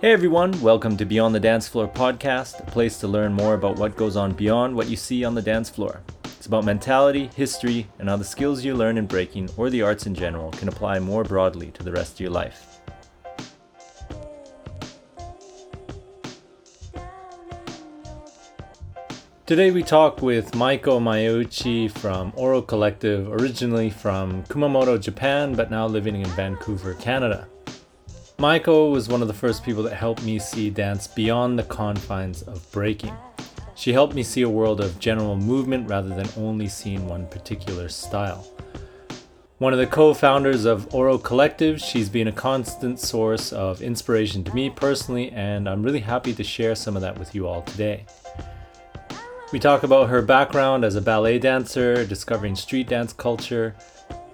Hey everyone, welcome to Beyond the Dance Floor podcast, a place to learn more about what goes on beyond what you see on the dance floor. About mentality, history, and how the skills you learn in breaking or the arts in general can apply more broadly to the rest of your life. Today we talk with Maiko Mayuchi from Oro Collective, originally from Kumamoto, Japan, but now living in Vancouver, Canada. Maiko was one of the first people that helped me see dance beyond the confines of breaking. She helped me see a world of general movement rather than only seeing one particular style. One of the co founders of Oro Collective, she's been a constant source of inspiration to me personally, and I'm really happy to share some of that with you all today. We talk about her background as a ballet dancer, discovering street dance culture,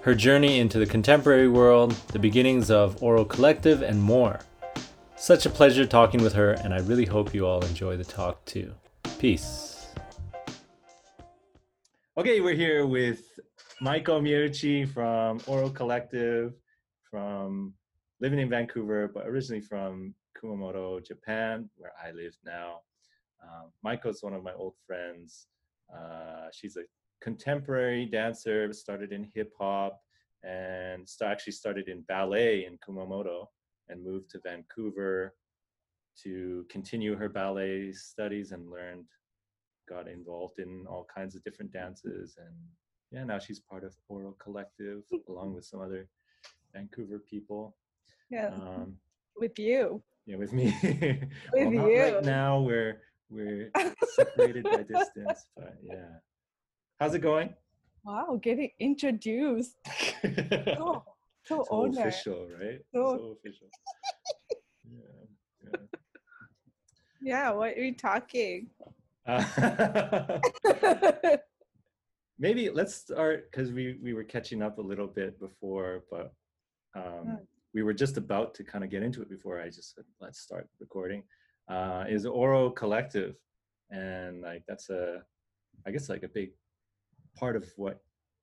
her journey into the contemporary world, the beginnings of Oro Collective, and more. Such a pleasure talking with her, and I really hope you all enjoy the talk too. Peace. Okay, we're here with Maiko Miyuchi from Oro Collective, from living in Vancouver, but originally from Kumamoto, Japan, where I live now. Um, Maiko's one of my old friends. Uh, she's a contemporary dancer, started in hip hop, and st- actually started in ballet in Kumamoto and moved to Vancouver to continue her ballet studies and learned, got involved in all kinds of different dances. And yeah, now she's part of Oro Collective along with some other Vancouver people. Yeah, Um, with you. yeah, with me. With well, you. right now we're we're separated by distance, but yeah. How's it going? Wow, getting introduced. Oh, so so official, right? So- So official. Yeah. Yeah, what are we talking? Uh, maybe let's start because we we were catching up a little bit before, but um, Mm. we were just about to kind of get into it before I just said let's start recording. Uh, is Oro Collective, and like that's a, I guess like a big part of what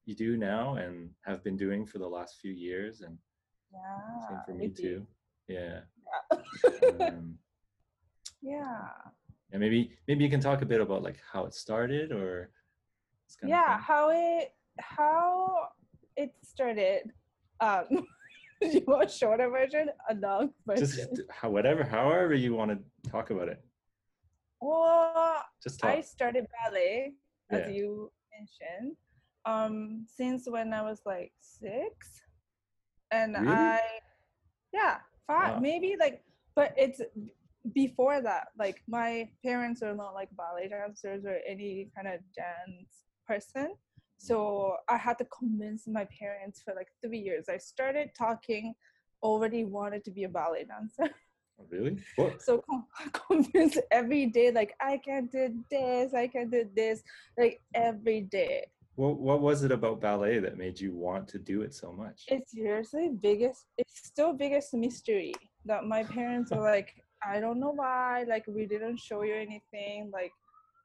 you do now and have been doing for the last few years, and yeah, same for me too. Yeah. Yeah. Um, yeah. and maybe maybe you can talk a bit about like how it started or Yeah, how it how it started. Um you want a shorter version? A long version. just how whatever however you want to talk about it well, just talk I started ballet, Yeah. as you mentioned, um, since when I was like six, and Really? I, yeah, five, Wow. maybe like, but it's before that. Like my parents are not like ballet dancers or any kind of dance person, so I had to convince my parents for like three years. I started talking, already wanted to be a ballet dancer. Oh, really what so con- convinced every day like i can do this i can do this like every day what, what was it about ballet that made you want to do it so much it's seriously biggest it's still biggest mystery that my parents are like i don't know why like we didn't show you anything like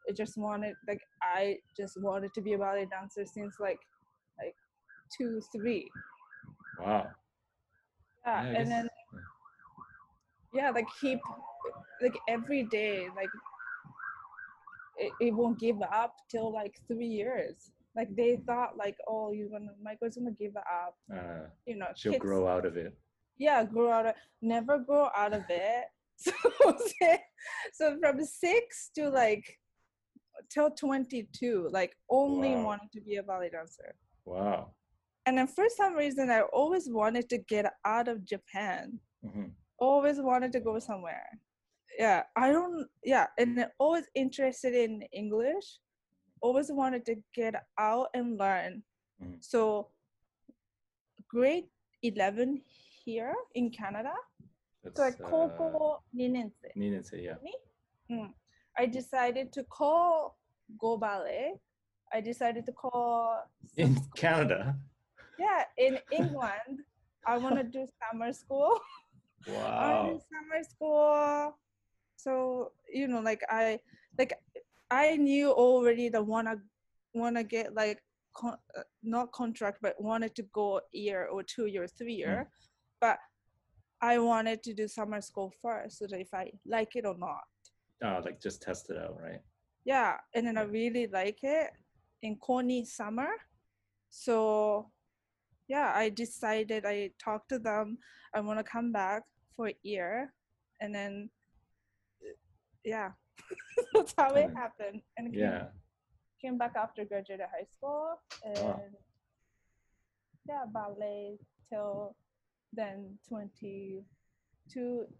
i just wanted like i just wanted to be a ballet dancer since like like two three. Wow. Yeah, I and then yeah like keep like every day like it, it won't give up till like three years. Like they thought like oh you're gonna Maiko's gonna give up. Uh, you know she'll kids- grow out of it. Yeah grow out of never grow out of it so so from six to like till 22 like only Wow. wanted to be a ballet dancer wow and then for some reason i always wanted to get out of japan Mhm. always wanted to go somewhere yeah i don't yeah and always interested in english always wanted to get out and learn Mhm. so grade 11 here in canada so like That's, uh, koko 2年生 Nina say yeah Mm. I decided to call Goh Ballet. I decided to call in Canada yeah in England. I want to do summer school. I wanna Wow. do summer school. So you know, like I like I knew already that wanna wanna get like con- uh, not contract, but wanted to go a year or two year, three year. But I wanted to do summer school first, so that if I like it or not. Oh, like just test it out, right? Yeah, and then I really like it in Kony summer. So yeah, I decided I talked to them. I want to come back for a year, and then yeah, that's how it happened. And came, Yeah. came back after graduated high school, and yeah, ballet till then 22,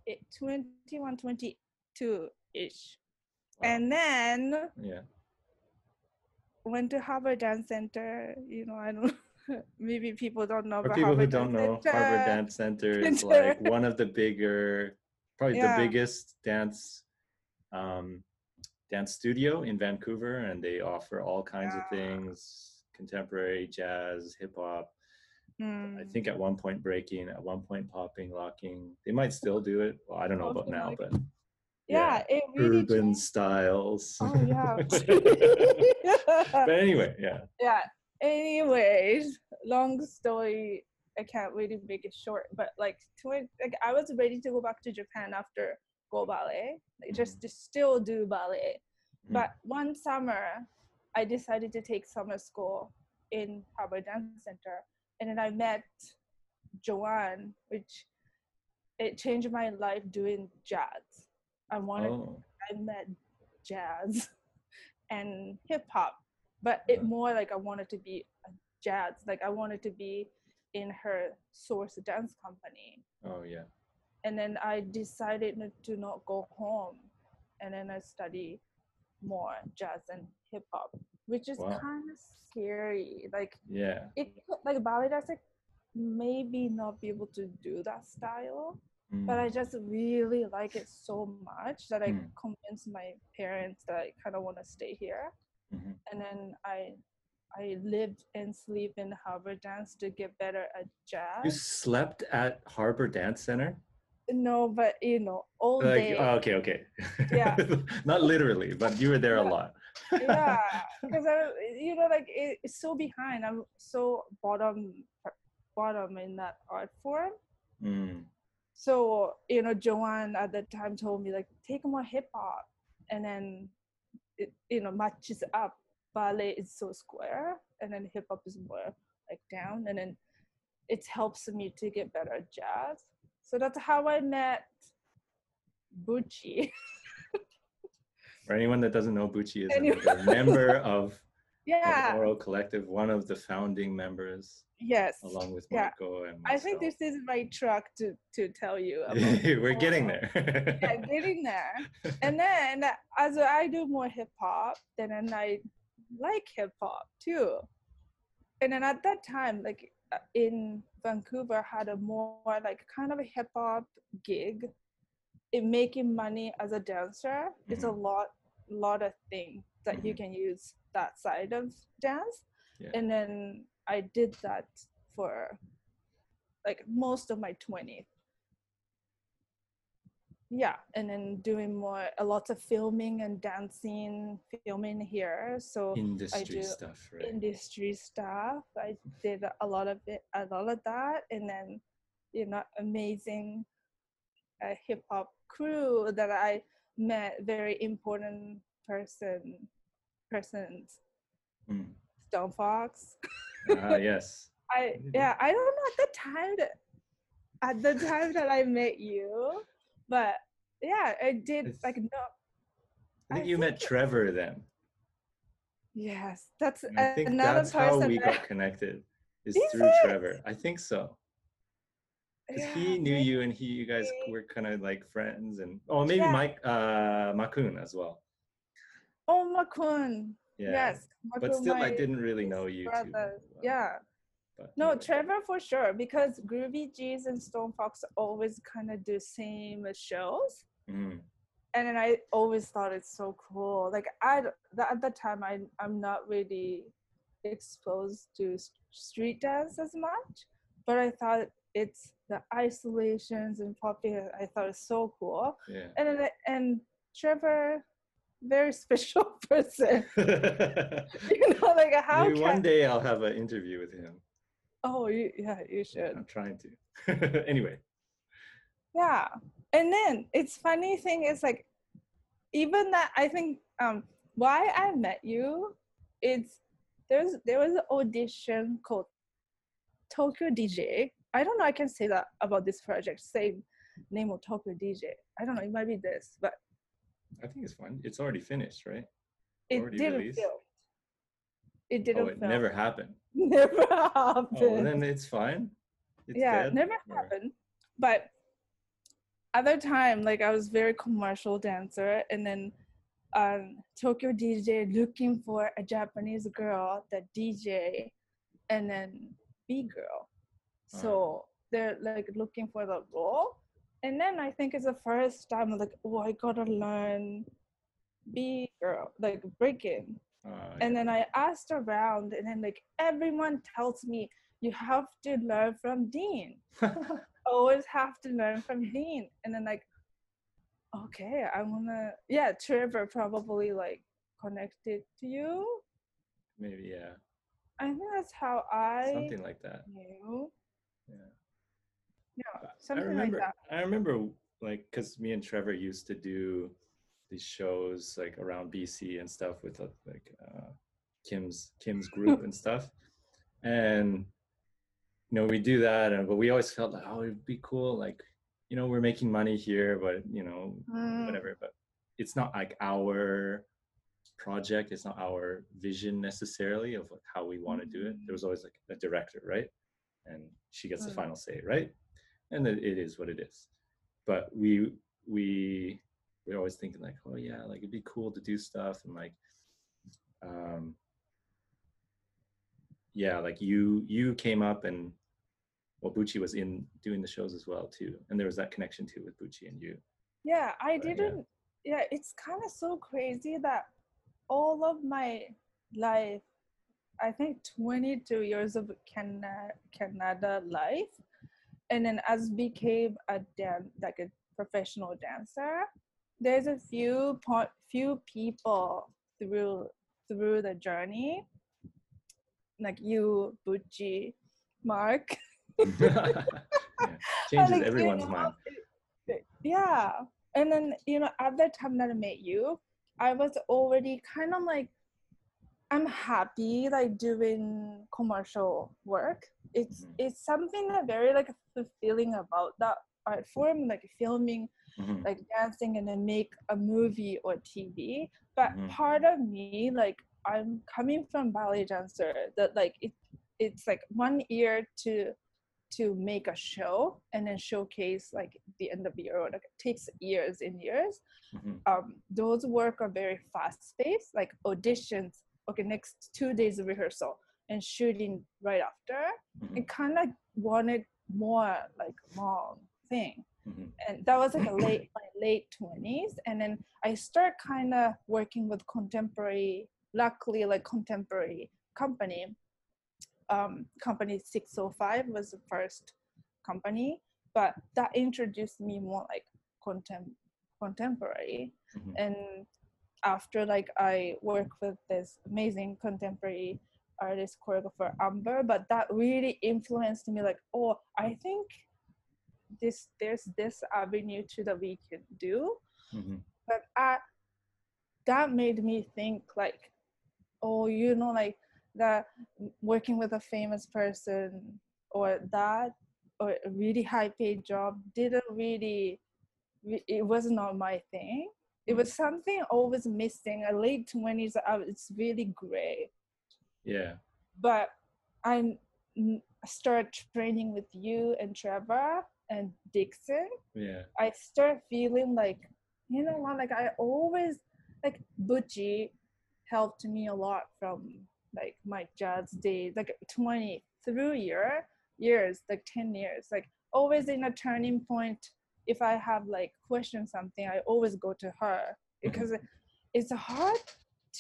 eh, 21, 22 ish. Wow. And then Yeah. went to Harbour Dance Center. You know, I don't. Maybe people don't know. For people who don't know, Dance Center. Harbour Dance Center is like one of the bigger, probably Yeah. the biggest dance um, dance studio in Vancouver, and they offer all kinds of things: contemporary, jazz, hip hop. I Mm. think at one point breaking, at one point popping, locking. They might still do it. Well, I don't know about now, but yeah, it really urban changed. styles. Oh yeah. but anyway, yeah. yeah. Anyways, long story. I can't really make it short, but like, like I was ready to go back to Japan after Goh Ballet, like just to still do ballet. Mm. But one summer, I decided to take summer school in Harbour Dance Center, and then I met Joanne, which it changed my life doing jazz. I wanted Oh, I met jazz and hip hop, but it more like I wanted to be a jazz. Like I wanted to be in her source dance company. oh yeah. And then I decided to not go home, and then I study more jazz and hip hop, which is Wow. kind of scary. Like Yeah. it, like ballet dancer, maybe not be able to do that style but Mm. I just really like it so much that I Mm. convinced my parents that I kind of want to stay here. Mhm. And then I I lived and sleep in Harbour Dance to get better at jazz. You slept at Harbour Dance Center? No, but you know, all Like, day. oh, okay, okay. Yeah. Not literally, but you were there a lot. Yeah, because I, you know, like it, it's so behind. I'm so bottom bottom in that art form. Mm. so you know joanne at that time told me like take more hip hop and then it you know matches up ballet is so square and then hip hop is more like down and then it helps me to get better at jazz so that's how i met bucci For anyone that doesn't know, Bucci is a member of, yeah Oro Collective, one of the founding members, yes along with Yeah. Marco and i think this is my truck to to tell you about we're getting there. yeah, getting there. And then as I do more hip hop, then and I like hip hop too. And then at that time, like uh, in Vancouver, had a more like kind of a hip hop gig. In making money as a dancer, it's a lot, lot of things that you Mhm. can use that side of dance. Yeah. And then I did that for like most of my 20s yeah and then doing more a lot of filming and dancing filming here so Industry do stuff, right? industry stuff i did a lot of it a lot of that and then you know amazing uh, hip hop crew that i met very important person persons Mm. stone fox Ah, yes. I yeah, I don't know at the time that at the time that I met you, but yeah, I did It's- like no. I think I you met Trevor then. Yes, that's And I think another that's how we that- got connected. Is Is through it? Trevor. I think so. Because Yeah, he knew you and he you guys were kind of like friends and oh maybe Yeah. Mike uh Makun as well. Oh, Makun. Yeah. Yes, But still I didn't really know you too. well, Yeah, but no, anyway. Trevor for sure because Groovy G's and Stone Fox always kind of do same shows. Mhm. and then I always thought it's so cool. Like I at the time I I'm not really exposed to street dance as much, but I thought it's the isolations and poppy. I thought it's so cool. Yeah. And then, and Trevor, very special person. you know, like how Maybe one day I'll have an interview with him. oh you, yeah you should I'm trying to. anyway. yeah and then it's funny thing is like even that i think um why i met you it's there's there was an audition called tokyo dj i don't know i can say that about this project same name of tokyo dj i don't know it might be this but I think it's fine. It's already finished, right? it Already didn't released? film it didn't oh, it film never happened. never happened Oh, then it's fine. It's yeah dead, never or- happened but other time like i was very commercial dancer and then um tokyo dj looking for a japanese girl that dj and then b girl so they're like looking for the role and then i think it's the first time like oh i gotta learn be girl like breaking Uh, and then I asked around, and then like everyone tells me you have to learn from Dean. Always have to learn from Dean. And then like, okay, I wanna yeah, Trevor probably like connected to you. maybe yeah, I think that's how I something like that. knew. Yeah. Yeah, I something remember. like that. I remember like because me and Trevor used to do these shows like around BC and stuff with uh, like uh, Kim's Kim's group and stuff, and you know we do that, and but we always felt like oh it'd be cool like you know we're making money here, but you know Mm, whatever, but it's not like our project. It's not our vision necessarily of like how we want to do it. There was always like a director, right? And she gets the Mm. final say, right? And it it is what it is. But we we we're always thinking like, oh yeah, like it'd be cool to do stuff and like um yeah, like you you came up and well Bucci was in doing the shows as well too. And there was that connection too with Bucci and you. Yeah, I But, didn't. Yeah, it's kind of so crazy that all of my life, I think 22 years of Canada, Canada life, and then as became a dan- like a professional dancer, there's a few po- few people through through the journey, like you, Bucci, Mark. yeah. Changes like, you everyone's know, mind. Yeah. And then, you know, at that time that I met you, I was already kind of like, I'm happy like doing commercial work. It's Mhm. it's something that very like fulfilling about that art form, like filming, Mhm. like dancing and then make a movie or TV. But Mhm. part of me, like I'm coming from ballet dancer, that like it it's like one year to to make a show and then showcase like the end of the year or like it takes years and years Mhm. um those work are very fast paced like auditions okay next two days of rehearsal and shooting right after Mhm. and kind of wanted more like long thing Mhm. and that was like a late my late 20s and then i start kind of working with contemporary luckily like contemporary company um company 605 was the first company but that introduced me more like contem- contemporary Mhm. and after like i work with this amazing contemporary artist choreographer amber but that really influenced me like oh i think this there's this avenue too that we can do Mhm. but I, that made me think like oh you know like that working with a famous person or that or a really high paid job didn't really it was not my thing it was something always missing a late 20s it's really gray Yeah. but I start training with you and trevor and dixon Yeah. I start feeling like, you know what, like I always like Bucci helped me a lot from like my jazz days, like 20 through year years, like 10 years, like always in a turning point. If I have like question something, I always go to her mm-hmm. because it's hard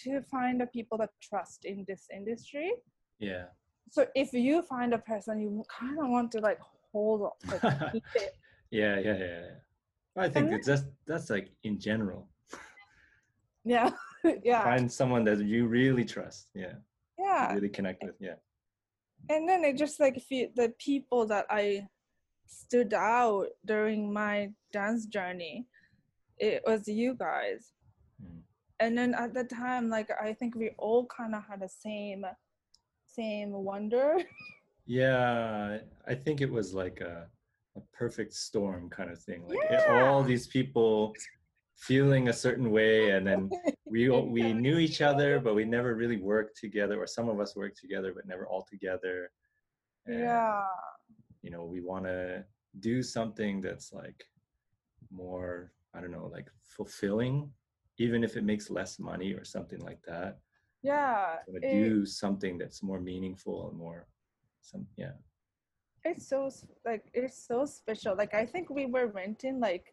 to find the people that trust in this industry. Yeah. so if you find a person you kind of want to like hold on like keep it yeah, yeah, yeah, yeah. I think And it's just that's like in general. yeah yeah Find someone that you really trust. Yeah. yeah Really connect with. Yeah. and then it just like feel the people that i stood out during my dance journey it was you guys Mm. and then at the time like i think we all kind of had the same same wonder Yeah, I think it was like a, a perfect storm kind of thing. Like Yeah. all these people feeling a certain way, and then we all- we knew each other, but we never really worked together, or some of us worked together, but never all together. And, yeah You know, we want to do something that's like more, I don't know, like fulfilling, even if it makes less money or something like that. yeah it- do something that's more meaningful and more, some yeah. it's so like it's so special like i think we were renting like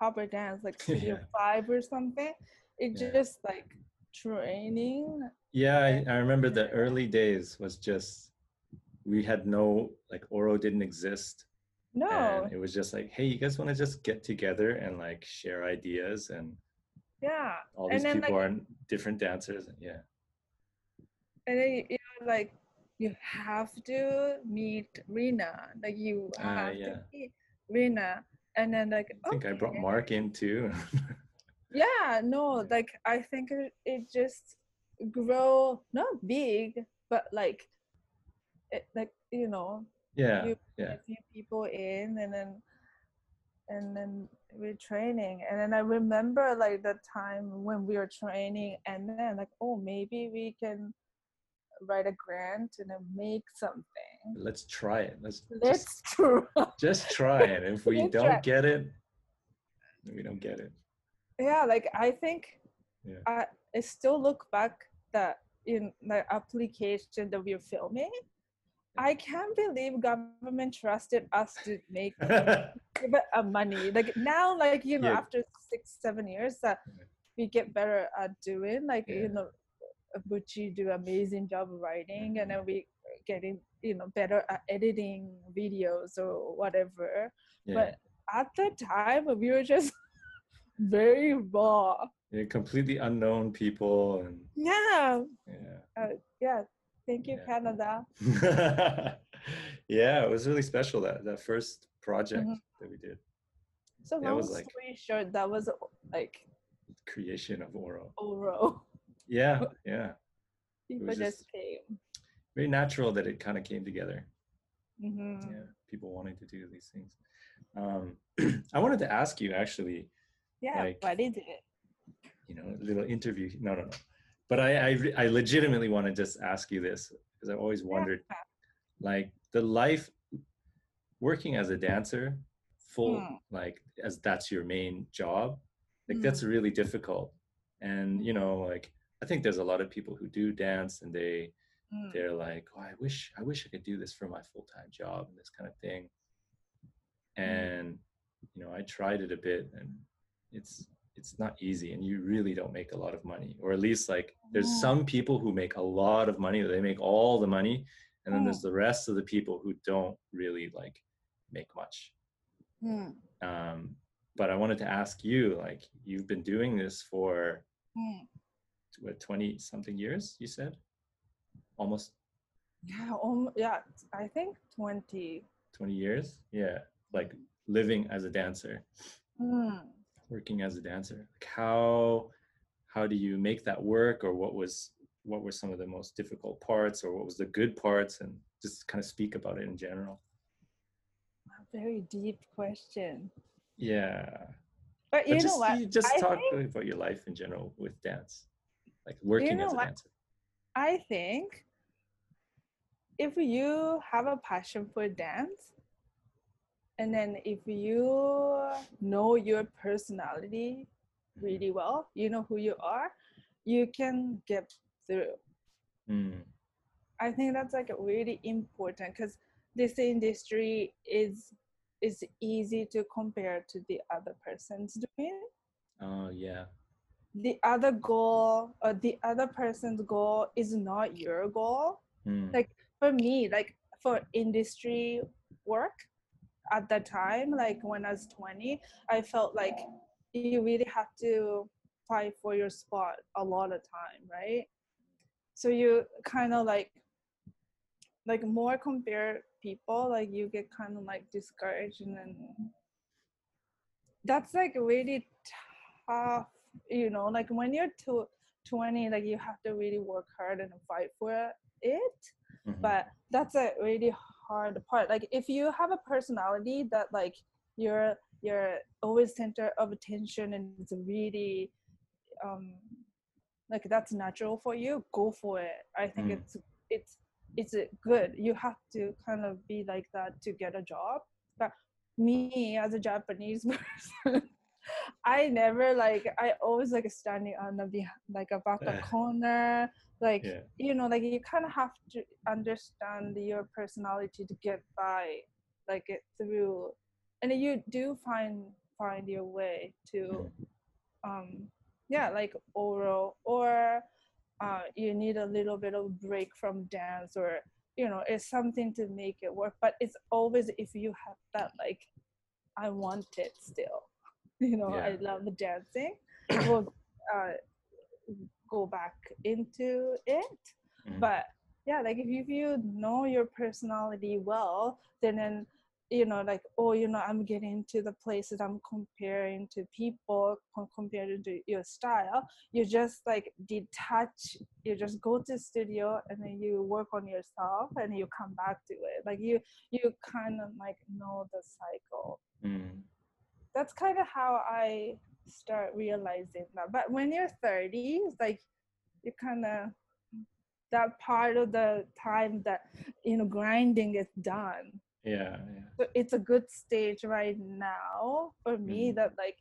Harbour Dance like studio Yeah. five or something it Yeah. just like training Yeah, I, I remember the early days was just we had no like Oro didn't exist. no And it was just like, hey, you guys want to just get together and like share ideas and yeah all And these then, people like- are different dancers. Yeah. and then you know like you have to meet Rena like you Ah, have yeah. to meet Rena and then like I think I brought. Mark in too. yeah no like i think it, it just grow not big but like it, like you know yeah. you yeah. a few people in and then and then we're training and then i remember like the time when we were training and then like oh maybe we can write a grant and then make something Let's try it. Let's just, let's try just try it. If we don't try. get it, we don't get it. yeah like i think Yeah. i i still look back that in the application that we're filming i can't believe government trusted us to make give it a money like now like you know Yeah. after six seven years that we get better at doing like Yeah. you know Bucci do amazing job writing and then Mm-hmm. we getting you know better at editing videos or whatever yeah. but at the time we were just very raw yeah. Completely unknown people and yeah yeah. yeah thank you Yeah. canada yeah, it was really special that that first project Mhm. that we did, so it long was like- story short that was like creation of Oro. Oro. Yeah, yeah, people just, just- came very natural that it kind of came together. hmm Yeah, people wanting to do these things. Um, I wanted to ask you actually, yeah Like- it did you know, a little interview. No, no, no. But I, I, I legitimately want to just ask you this because I've always wondered, like the life working as a dancer, full Mm. like as that's your main job, like that's really difficult. And you know, like I think there's a lot of people who do dance and they Mm. they're like, oh, I wish I wish I could do this for my full time job and this kind of thing. And you know, I tried it a bit and it's it's not easy and you really don't make a lot of money. Or at least like there's Mm. some people who make a lot of money, they make all the money, and then Mm. there's the rest of the people who don't really like make much. Mm. Um, but I wanted to ask you, like, you've been doing this for Mm. what 20 something years, you said? Almost Yeah, um, yeah, I think 20. 20 years yeah like living as a dancer Mm. Working as a dancer? Like how how do you make that work? Or what was what were some of the most difficult parts? Or what was the good parts? And just kind of speak about it in general. A very deep question. yeah. But But you just, know what? you just I talk think, about your life in general with dance like working know as a what? dancer. I think if you have a passion for dance, and then if you know your personality really well, you know who you are, you can get through. Mm, I think that's like really important because this industry is is easy to compare to the other person's doing. oh yeah The other goal or the other person's goal is not your goal. Mm, Like for me like for industry work at that time like when i was 20 i felt like you really have to fight for your spot a lot of time right so you kind of like like more compare people like you get kind of like discouraged and then that's like really tough you know like when you're two, 20 like you have to really work hard and fight for it Mhm. but that's a really hard part. Like if you have a personality that like you're you're always center of attention and it's really um like that's natural for you go for it. I think Mm. it's it's it's good. You have to kind of be like that to get a job. But me as a japanese person i never like i always like standing on the beh- like a back Eh. corner like Yeah. you know like you kind of have to understand your personality to get by like it through and you do find find your way to um yeah like Oro or uh you need a little bit of break from dance or you know it's something to make it work but it's always if you have that like i want it still you know i Yeah. love dancing we'll uh go back into it Mhm. but yeah like if you, if you know your personality well then then you know like oh you know i'm getting to the place that i'm comparing to people com- comparing to your style you just like detach you just go to studio and then you work on yourself and you come back to it like you you kind of like know the cycle Mm. That's kind of how I start realizing that. But when you're 30, it's like you kind of that part of the time that you know grinding is done. Yeah, yeah. So it's a good stage right now for me Mhm. that like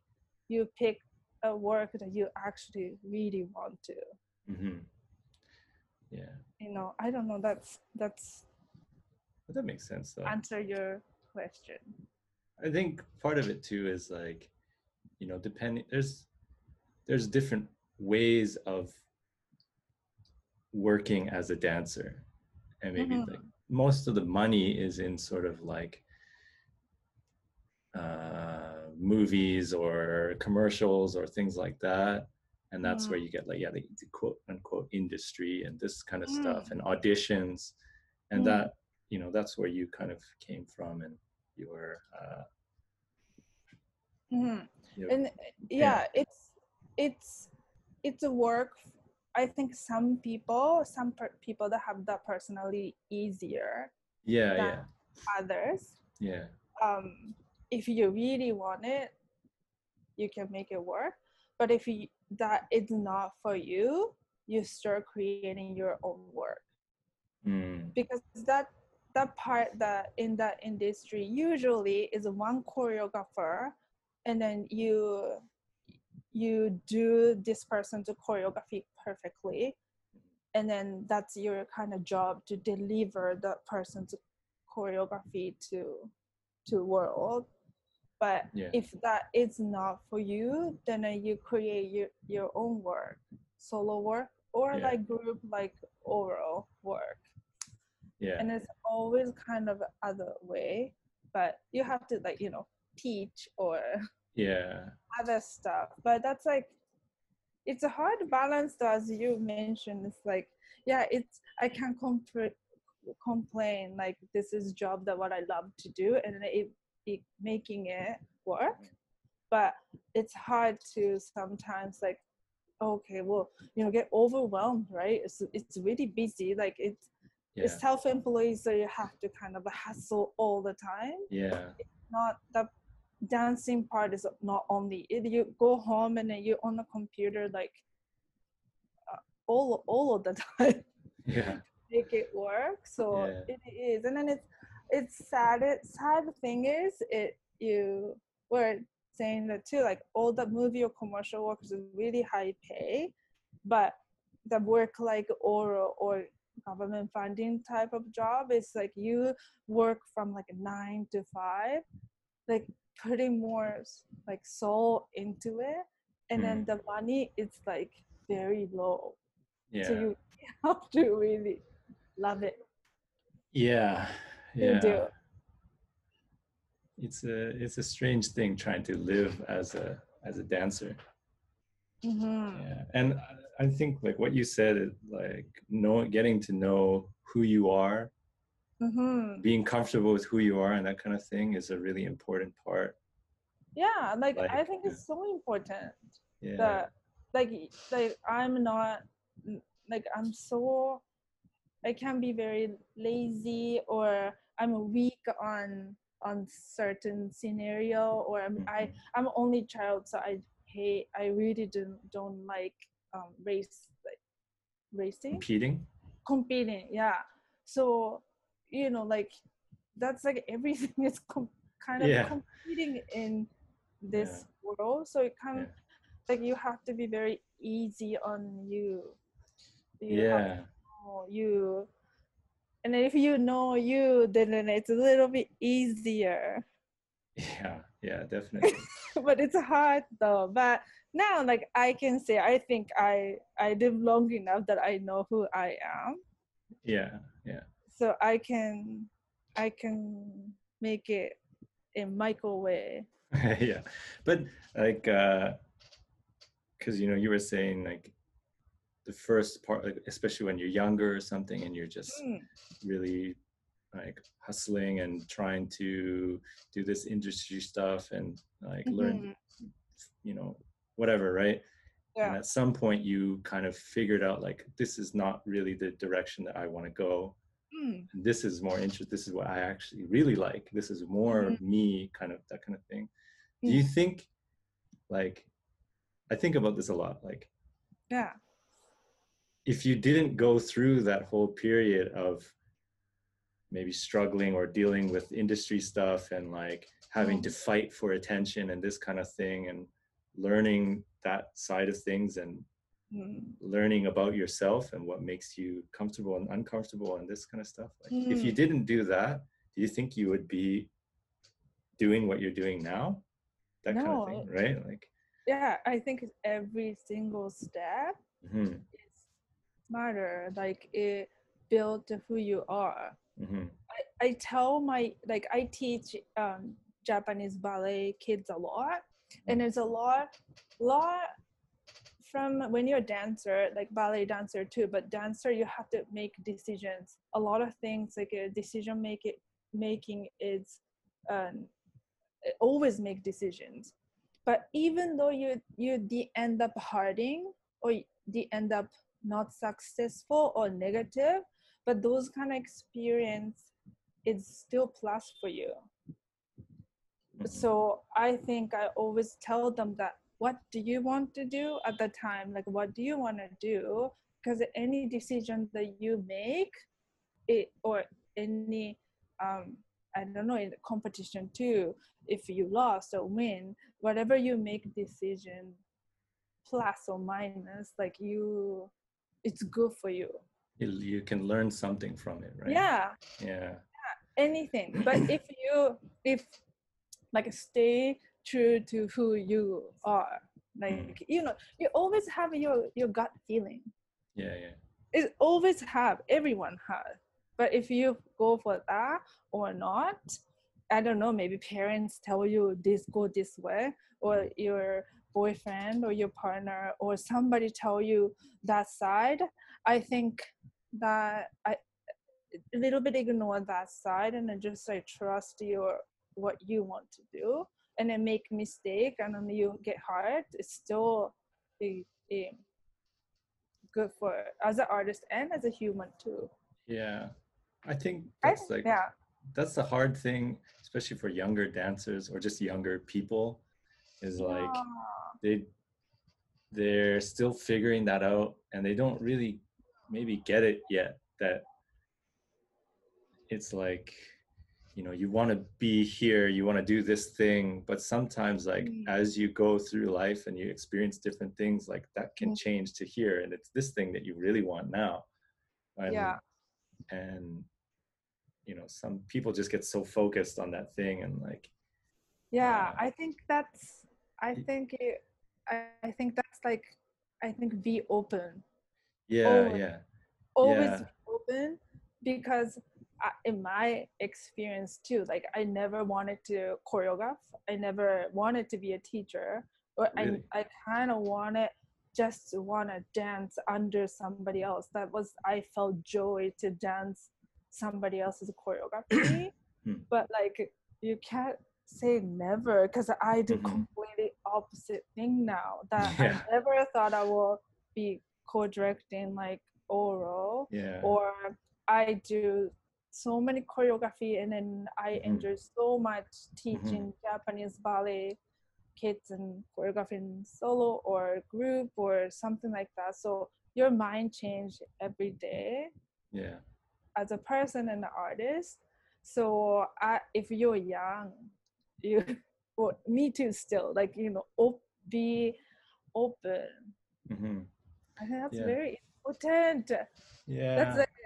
you pick a work that you actually really want to. Mm-hmm. Yeah. You know, I don't know. That's that's But that makes sense though. answer your question. I think part of it too is like, you know, depending there's there's different ways of working as a dancer. And maybe Mhm. like most of the money is in sort of like uh movies or commercials or things like that. And that's where Mhm. you get like yeah, the, the quote unquote industry and this kind of Mm. stuff and auditions. And Mm. that, you know, that's where you kind of came from and you were uh Mhm. you know, and yeah, it's it's it's a work i think some people some per- people that have that personality easier yeah, yeah, others. Yeah. um if you really want it you can make it work. But if you, that is not for you you start creating your own work. Mm, because that that part that in that industry usually is one choreographer and then you you do this person to choreography perfectly and then that's your kind of job to deliver that person's choreography to to world but Yeah. if that is not for you then uh, you create your, your own work solo work or Yeah. like group like Oro work yeah, and it's always kind of other way but you have to like you know teach or yeah, other stuff. But that's like it's a hard balance though as you mentioned. It's like yeah it's i can't compl- complain like this is job that what i love to do and it, it making it work. But it's hard to sometimes like okay well you know get overwhelmed right? It's it's really busy. Like it's yeah, it's self-employed so you have to kind of hustle all the time. Yeah, not the dancing part is not only it, you go home and then you're on the computer like uh, all all of the time. Yeah, make it work so Yeah. it is. And then it's it's sad. It sad thing is it you were saying that too like all the movie or commercial work is really high pay but the work like Oro or government funding type of job is like you work from like nine to five like putting more like soul into it and then the money is like very low yeah. so you have to really love it Yeah, You yeah. do. It's a it's a strange thing trying to live as a as a dancer. Mhm. Yeah, and I- I think like what you said, is like know getting to know who you are, Mhm. being comfortable with who you are, and that kind of thing is a really important part. Yeah, like, I think yeah. it's so important Yeah, that like like I'm not like I'm so I can be very lazy or I'm weak on on certain scenario or I'm I Mhm. I'm only child so I hate I really don't don't like um race like racing? Competing. competing yeah. So you know like that's like everything is com- kind of Yeah. competing in this world. So it can Yeah. like you have to be very easy on you. You Yeah, you. And if you know you then then it's a little bit easier. Yeah, yeah, definitely. but it's hard though. But now like i can say i think i i live long enough that i know who i am. Yeah, yeah, so i can i can make it in Maiko way. Yeah. But like, uh, because you know, you were saying like the first part, like, especially when you're younger or something, and you're just Mm, really like hustling and trying to do this industry stuff and like learn mhm, you know whatever right? And at some point you kind of figured out like this is not really the direction that i want to go. Mm, and this is more interest this is what i actually really like. This is more Mhm. me kind of that kind of thing. Do you Mm. think like i think about this a lot like yeah. if you didn't go through that whole period of maybe struggling or dealing with industry stuff and like having Mm. to fight for attention and this kind of thing and learning that side of things and Mm, learning about yourself and what makes you comfortable and uncomfortable and this kind of stuff. Like if you Mm. didn't do that do you think you would be doing what you're doing now? That kind of thing right? Like yeah i think every single step mhm, is smarter. Like it built who you are. Mhm, I tell my like I teach um, Japanese ballet kids a lot, and there's a lot, lot from when you're a dancer, like ballet dancer too. But dancer, you have to make decisions. A lot of things like a decision making making is um, always make decisions. But even though you you de- end up hurting or de- end up not successful or negative, but those kind of experience it's still plus for you. So i think i always tell them that what do you want to do at the time? Like what do you want to do? Because any decision that you make it or any um i don't know in the competition too if you lost or win whatever you make decision plus or minus like you it's good for you. You, you can learn something from it right? Yeah. Yeah anything. But if you if like stay true to who you are. Mm. Like you know you always have your your gut feeling. Yeah yeah. It always have everyone has. But if you go for that or not i don't know maybe parents tell you this go this way or mm. your boyfriend or your partner or somebody tell you that side i think that i a little bit ignore that side and then just like trust your what you want to do and then make mistake and then you get hurt it's still a, a good for as an artist and as a human too. Yeah, I think that's like yeah. that's the hard thing, especially for younger dancers or just younger people, is like Yeah. they they're still figuring that out and they don't really maybe get it yet that it's like you know you want to be here you want to do this thing but sometimes like Mm. as you go through life and you experience different things like that can Mm. change to here and it's this thing that you really want now and, Yeah. and you know some people just get so focused on that thing and like yeah Uh, i think that's i think it, I, I think that's like i think be open yeah Always. yeah always Yeah. be open because I, in my experience too, like I never wanted to choreograph. I never wanted to be a teacher, or Really? I I kind of wanted just to want to dance under somebody else. That was I felt joy to dance somebody else's choreography, Hmm. but like you can't say never because I do Mhm. completely opposite thing now. That Yeah. I never thought I will be co-directing like Oro Yeah. or I do so many choreography and then I Mhm. enjoy so much teaching Japanese ballet kids and choreographing solo or group or something like that. So your mind change every day yeah. as a person and an artist. So I, if you're young, you well, me too still like you know op- be open. hmm I think that's Yeah. very important. Yeah. that's like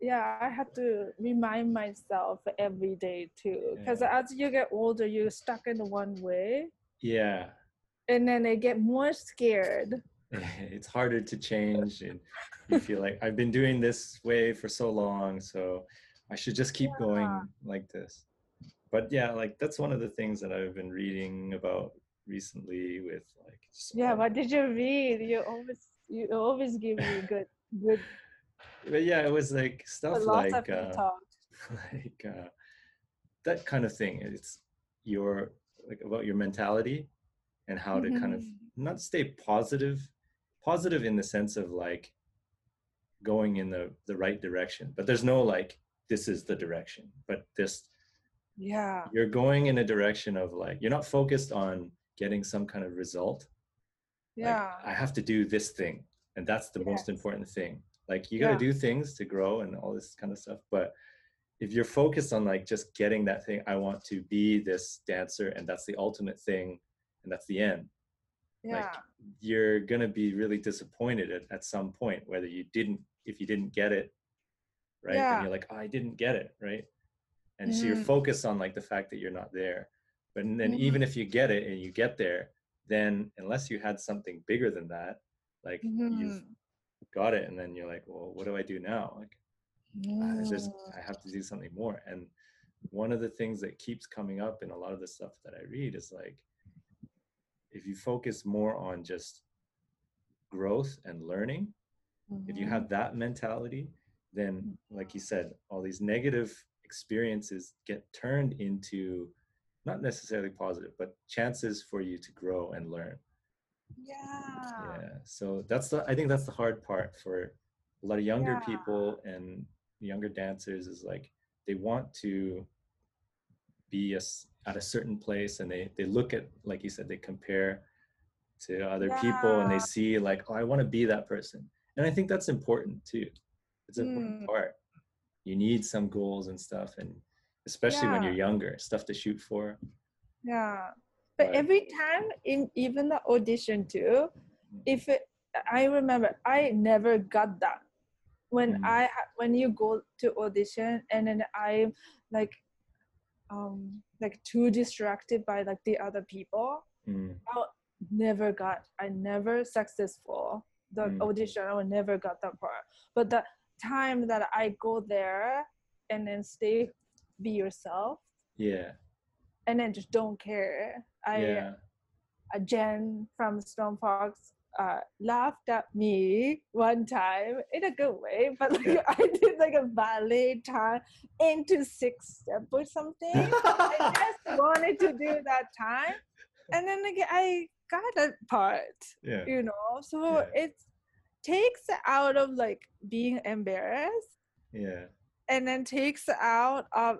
yeah i have to remind myself every day too because Yeah. as you get older you're stuck in one way. Yeah. and then they get more scared. It's harder to change and you feel like i've been doing this way for so long so i should just keep going like this. But yeah like that's one of the things that i've been reading about recently with like yeah what did you read? You always you always give me good good but yeah it was like stuff like uh, like uh, that kind of thing it's your like about your mentality and how to kind of Mhm. not stay positive positive in the sense of like going in the the right direction but there's no like this is the direction but this yeah. you're going in a direction of like you're not focused on getting some kind of result. Like, yeah. I have to do this thing and that's the most important thing like you got to Yeah. do things to grow and all this kind of stuff but if you're focused on like just getting that thing i want to be this dancer and that's the ultimate thing and that's the end yeah you're going to be really disappointed at, at some point whether you didn't if you didn't get it right Yeah. and you're like oh, i didn't get it right and so Mhm. you're focused on like the fact that you're not there but then even if you get it and you get there then unless you had something bigger than that like you've Mhm. Got it and then you're like well what do i do now like uh, there's Mm. i have to do something more and one of the things that keeps coming up in a lot of the stuff that i read is like if you focus more on just growth and learning if you Mhm. have that mentality then like you said all these negative experiences get turned into not necessarily positive but chances for you to grow and learn yeah. Yeah so that's the i think that's the hard part for a lot of younger Yeah. people and younger dancers is like they want to be a at a certain place and they they look at like you said they compare to other people and they see like oh i want to be that person. And i think that's important too. It's an important Mm. part. You need some goals and stuff and especially when you're younger stuff to shoot for. Yeah. But Right. every time in even the audition too, Mm. if it, I remember I never got that. When Mm. I when you go to audition and then I'm like um like too distracted by like the other people, Mm, I never got I never successful. The Mm. audition I never got that part. But the time that I go there and then stay be yourself yeah and then just don't care. I yeah uh, Jen from Stone Fox uh, laughed at me one time in a good way, but like Yeah. I did like a ballet time into six step or something. I just wanted to do that time, and then like I got that part, yeah you know. So Yeah. it takes out of like being embarrassed yeah and then takes out of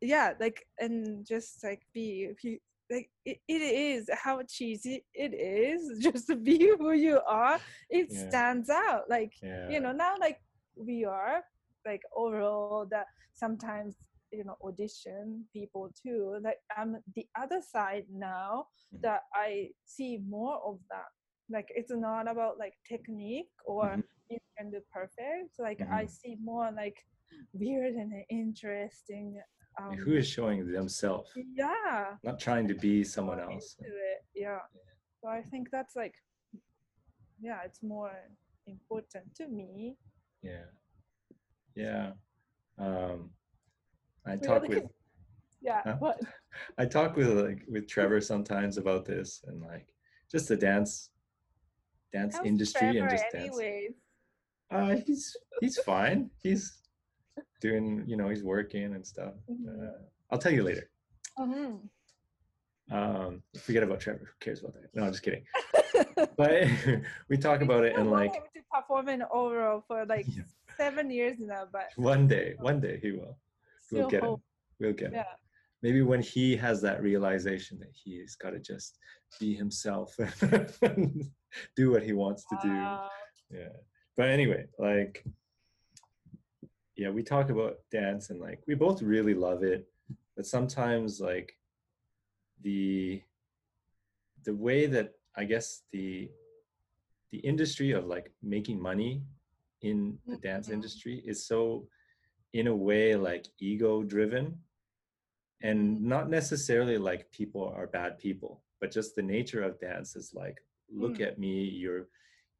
yeah like and just like be if you like it, it is how cheesy it is just to be who you are it Yeah. stands out like yeah you know now like we are like overall that sometimes you know audition people too like i'm the other side now Mhm. that i see more of that like it's not about like technique or Mhm. you can do perfect like i Mhm. see more like weird and interesting um who is showing themselves yeah not trying to be someone else it yeah so i think that's like yeah it's more important to me yeah yeah um I talk with Yeah. Huh? What? I talk with like with Trevor sometimes about this and like just the dance dance How's industry and Trevor just dance. Uh, he's he's fine. He's doing you know he's working and stuff. Mhm. Uh, I'll tell you later. Mhm. Um, forget about Trevor. Who cares about that? No, I'm just kidding. But we talk about it and like to perform in Oro for like Yeah. seven years now, but one day, one day he will. We'll still get him. We'll get him. Yeah. Maybe when he has that realization that he's got to just be himself and do what he wants to do. Yeah but anyway like yeah we talk about dance and like we both really love it but sometimes like the the way that i guess the the industry of like making money in the dance Mhm. industry is so in a way like ego driven and not necessarily like people are bad people but just the nature of dance is like look Mm. at me you're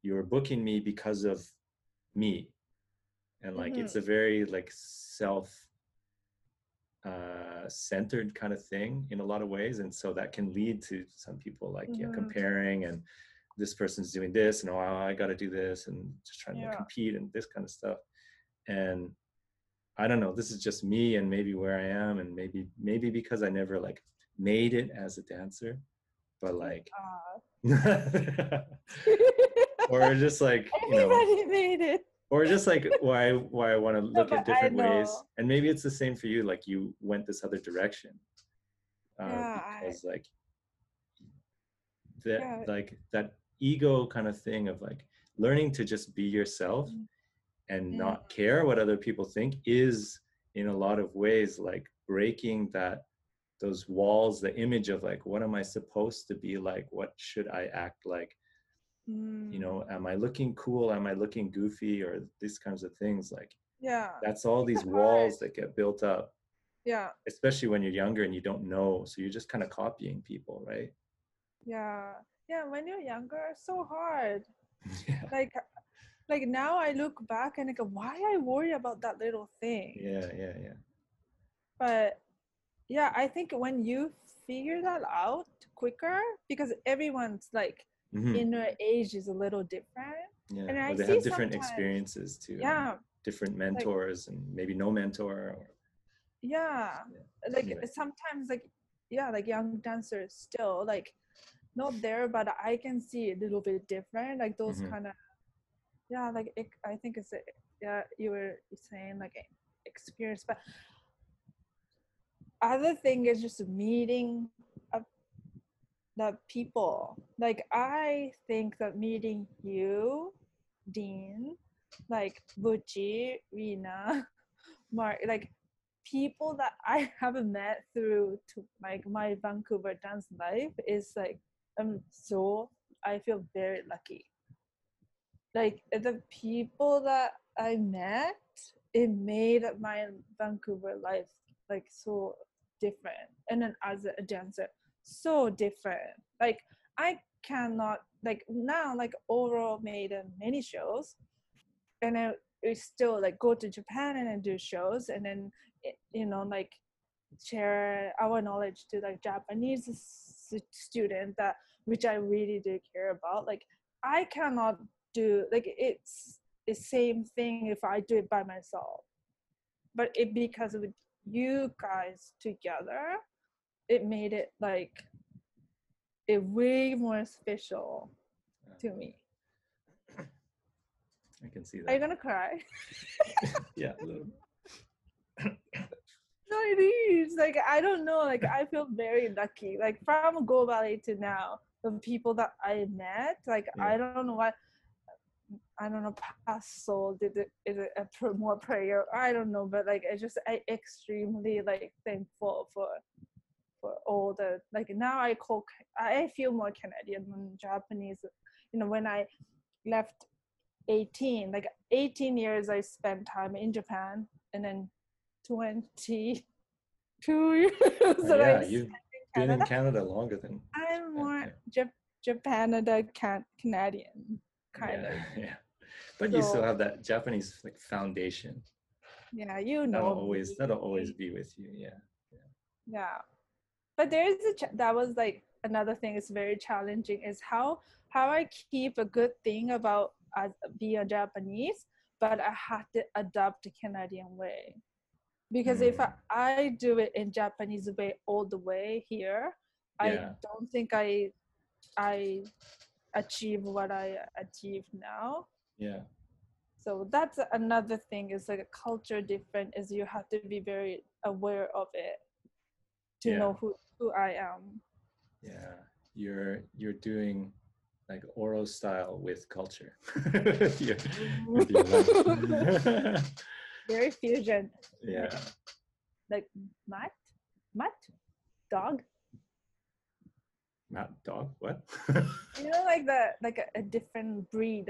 you're booking me because of me and like it's a very like self uh centered kind of thing in a lot of ways and so that can lead to some people like yeah Mhm. comparing and this person's doing this and oh i got to do this and just trying Yeah. to compete and this kind of stuff and i don't know this is just me and maybe where i am and maybe maybe because i never like made it as a dancer but like Uh, or just like you know everybody made it. Or just like why why I want to look but at different ways, and maybe it's the same for you. Like you went this other direction, uh, Yeah, I- because like that Yeah. like that ego kind of thing of like learning to just be yourself Mm. and Mm. not care what other people think is in a lot of ways like breaking that those walls the image of like what am i supposed to be like what should i act like you know Mm, am i looking cool am i looking goofy or these kinds of things like Yeah. that's all these walls that get built up Yeah. especially when you're younger and you don't know so you're just kind of copying people right Yeah. Yeah. When you're younger, it's so hard. yeah Like, like now I look back and I go, why I worry about that little thing? yeah yeah yeah But yeah, I think when you figure that out quicker, because everyone's like Mhm. inner age is a little different. yeah and they see have different experiences too Yeah. different mentors and maybe no mentor or Yeah. Yeah. Like Anyway. sometimes like yeah, like young dancers still like not there, but I can see a little bit different. Like those Mhm. kind of yeah, like it, I think it's a, yeah, you were saying like experience, but other thing is just meeting up the people. Like I think that meeting you, Dean, like Bucci, Rina, Mark, like people that I haven't met through to like my Vancouver dance life is like I'm so I feel very lucky. Like the people that I met, it made my Vancouver life like so different. And then as a dancer, so different. Like I cannot like now like Oro made uh, many shows, and I we still like go to Japan and then do shows, and then you know like share our knowledge to like Japanese student that which I really do care about. Like I cannot do like it's the same thing if I do it by myself, but it because of you guys together, it made it like it way more special to me. i can see that. Are you gonna cry? yeah a little No, it is. Like I don't know. Like I feel very lucky. Like from Goh Ballet to now, the people that I met, like Yeah. I don't know what. I don't know. Past soul did it is it a more prayer? I don't know, but like I just I extremely like thankful for all the like now I call I feel more Canadian than Japanese. You know when I left 18 like 18 years I spent time in Japan and then 22 years that yeah I you've spent been in Canada. longer than I'm more yeah. Jap- Japanada can- Canadian kind yeah, of. yeah but you still have that japanese like foundation yeah you know that'll always that'll always be with you. Yeah. Yeah. yeah but there is a ch- that was like another thing is very challenging is how how i keep a good thing about as being a japanese but i had to adopt the canadian way because if I, Mm. I do it in japanese way all the way here i don't think i i achieve what i achieve now Yeah. so that's another thing is like a culture different is you have to be very aware of it to Yeah. know who, who I am. Yeah. You're you're doing like Oro style with culture. With. Very fusion. yeah. Like mutt? Mutt? Dog? Not dog. What? You know like the like a, a different breed.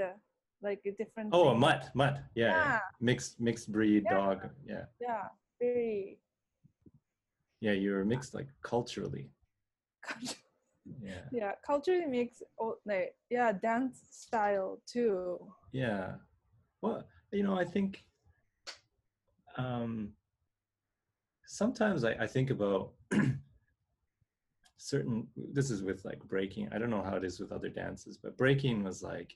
Like a different oh, a thing. mutt. Mutt. Yeah. yeah. Yeah. Mixed mixed breed Yeah. dog. Yeah. Yeah. Very Yeah. You're mixed like culturally. Yeah. yeah, culturally mix all like yeah, dance style too. Yeah. Well, you know, I think um, sometimes I, I think about certain, this is with like breaking. I don't know how it is with other dances, but breaking was like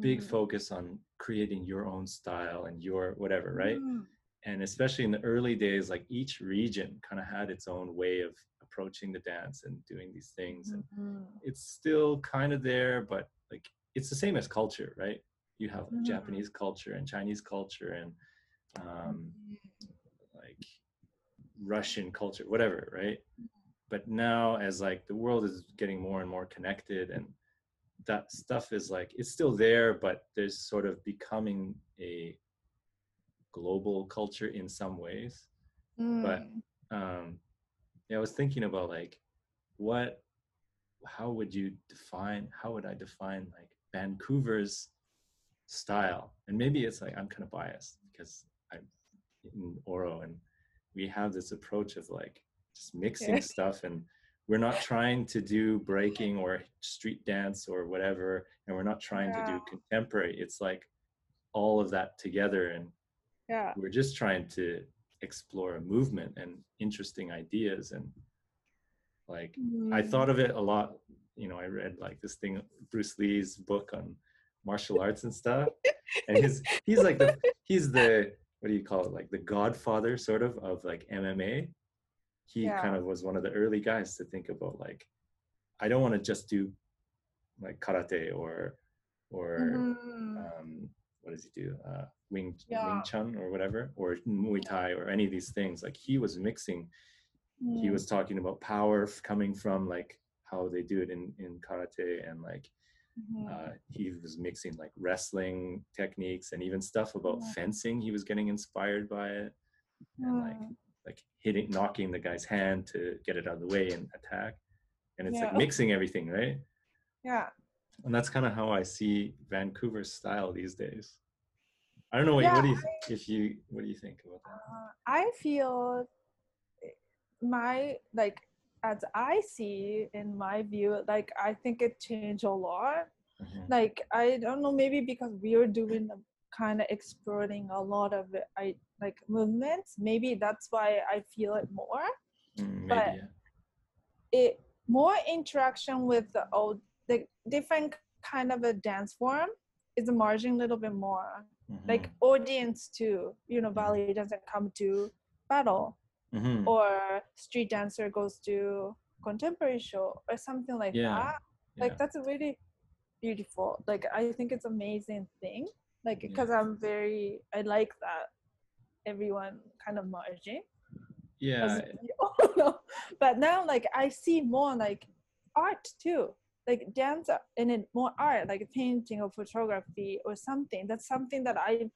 big Mm. focus on creating your own style and your whatever, right? Mm. And especially in the early days, like each region kind of had its own way of approaching the dance and doing these things. And Mhm. it's still kind of there, but like it's the same as culture, right? You have Mhm. Japanese culture and Chinese culture and um, like Russian culture, whatever, right? But now, as like the world is getting more and more connected, and that stuff is like it's still there, but there's sort of becoming a global culture in some ways but Mm. um yeah i was thinking about like what how would you define how would i define like vancouver's style and maybe it's like i'm kind of biased because i'm in oro and we have this approach of like just mixing Yeah. stuff and we're not trying to do breaking or street dance or whatever and we're not trying to do contemporary it's like all of that together and yeah. we're just trying to explore a movement and interesting ideas and like i Mm. thought of it a lot you know i read like this thing bruce lee's book on martial arts and stuff and his he's like the he's the what do you call it like the godfather sort of of like mma he Yeah. kind of was one of the early guys to think about like i don't want to just do like karate or or Mhm. um, what does he do? Uh, Wing Yeah. Wing Chun or whatever, or Muay Thai or any of these things. Like he was mixing. He Mm. was talking about power coming from like how they do it in in karate, and like Mhm. uh, he was mixing like wrestling techniques and even stuff about Yeah. fencing. He was getting inspired by it, and like Mm. like hitting, knocking the guy's hand to get it out of the way and attack. And it's like mixing everything, right? yeah. And that's kind of how I see Vancouver's style these days. I don't know what, Yeah, what do you if you what do you think about that? Uh, I feel my like as I see in my view, like I think it changed a lot. Mhm. Like I don't know, maybe because we are doing kind of exploring a lot of I like movements. Maybe that's why I feel it more. Mm, maybe but- yeah. It more interaction with the old, the different kind of a dance form is emerging a little bit more. Like Mhm. audience too, you know, ballet doesn't come to battle. Mhm. or street dancer goes to contemporary show or something like Yeah, that like yeah. that's a really beautiful like i think it's amazing thing like Yeah. because i'm very i like that everyone kind of merging yeah, as all know. but now like i see more like art too like dance and then more art like painting or photography or something that's something that i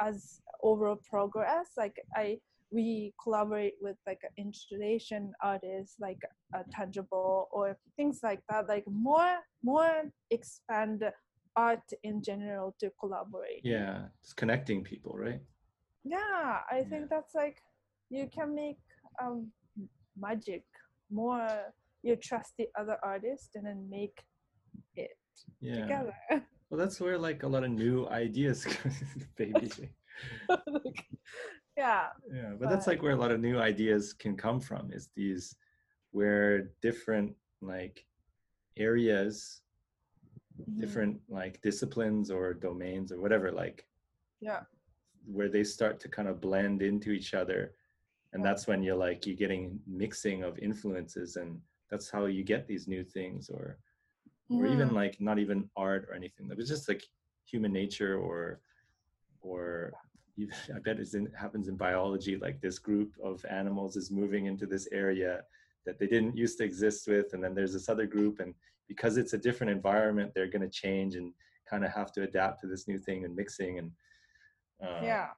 as overall progress like i we collaborate with like an installation artists like a tangible or things like that like more more expand art in general to collaborate yeah, it's connecting people, right? yeah i Yeah. think that's like you can make um magic more you trust the other artist and then make it Yeah. together Well, that's where like a lot of new ideas, baby. Like, yeah yeah but that's like where a lot of new ideas can come from is these where different like areas Mhm. different like disciplines or domains or whatever like yeah where they start to kind of blend into each other and Yeah. that's when you're like you're getting mixing of influences and that's how you get these new things or or even like not even art or anything it was just like human nature or or even, i bet it's in, happens in biology like this group of animals is moving into this area that they didn't used to exist with and then there's this other group and because it's a different environment they're going to change and kind of have to adapt to this new thing and mixing and uh, yeah.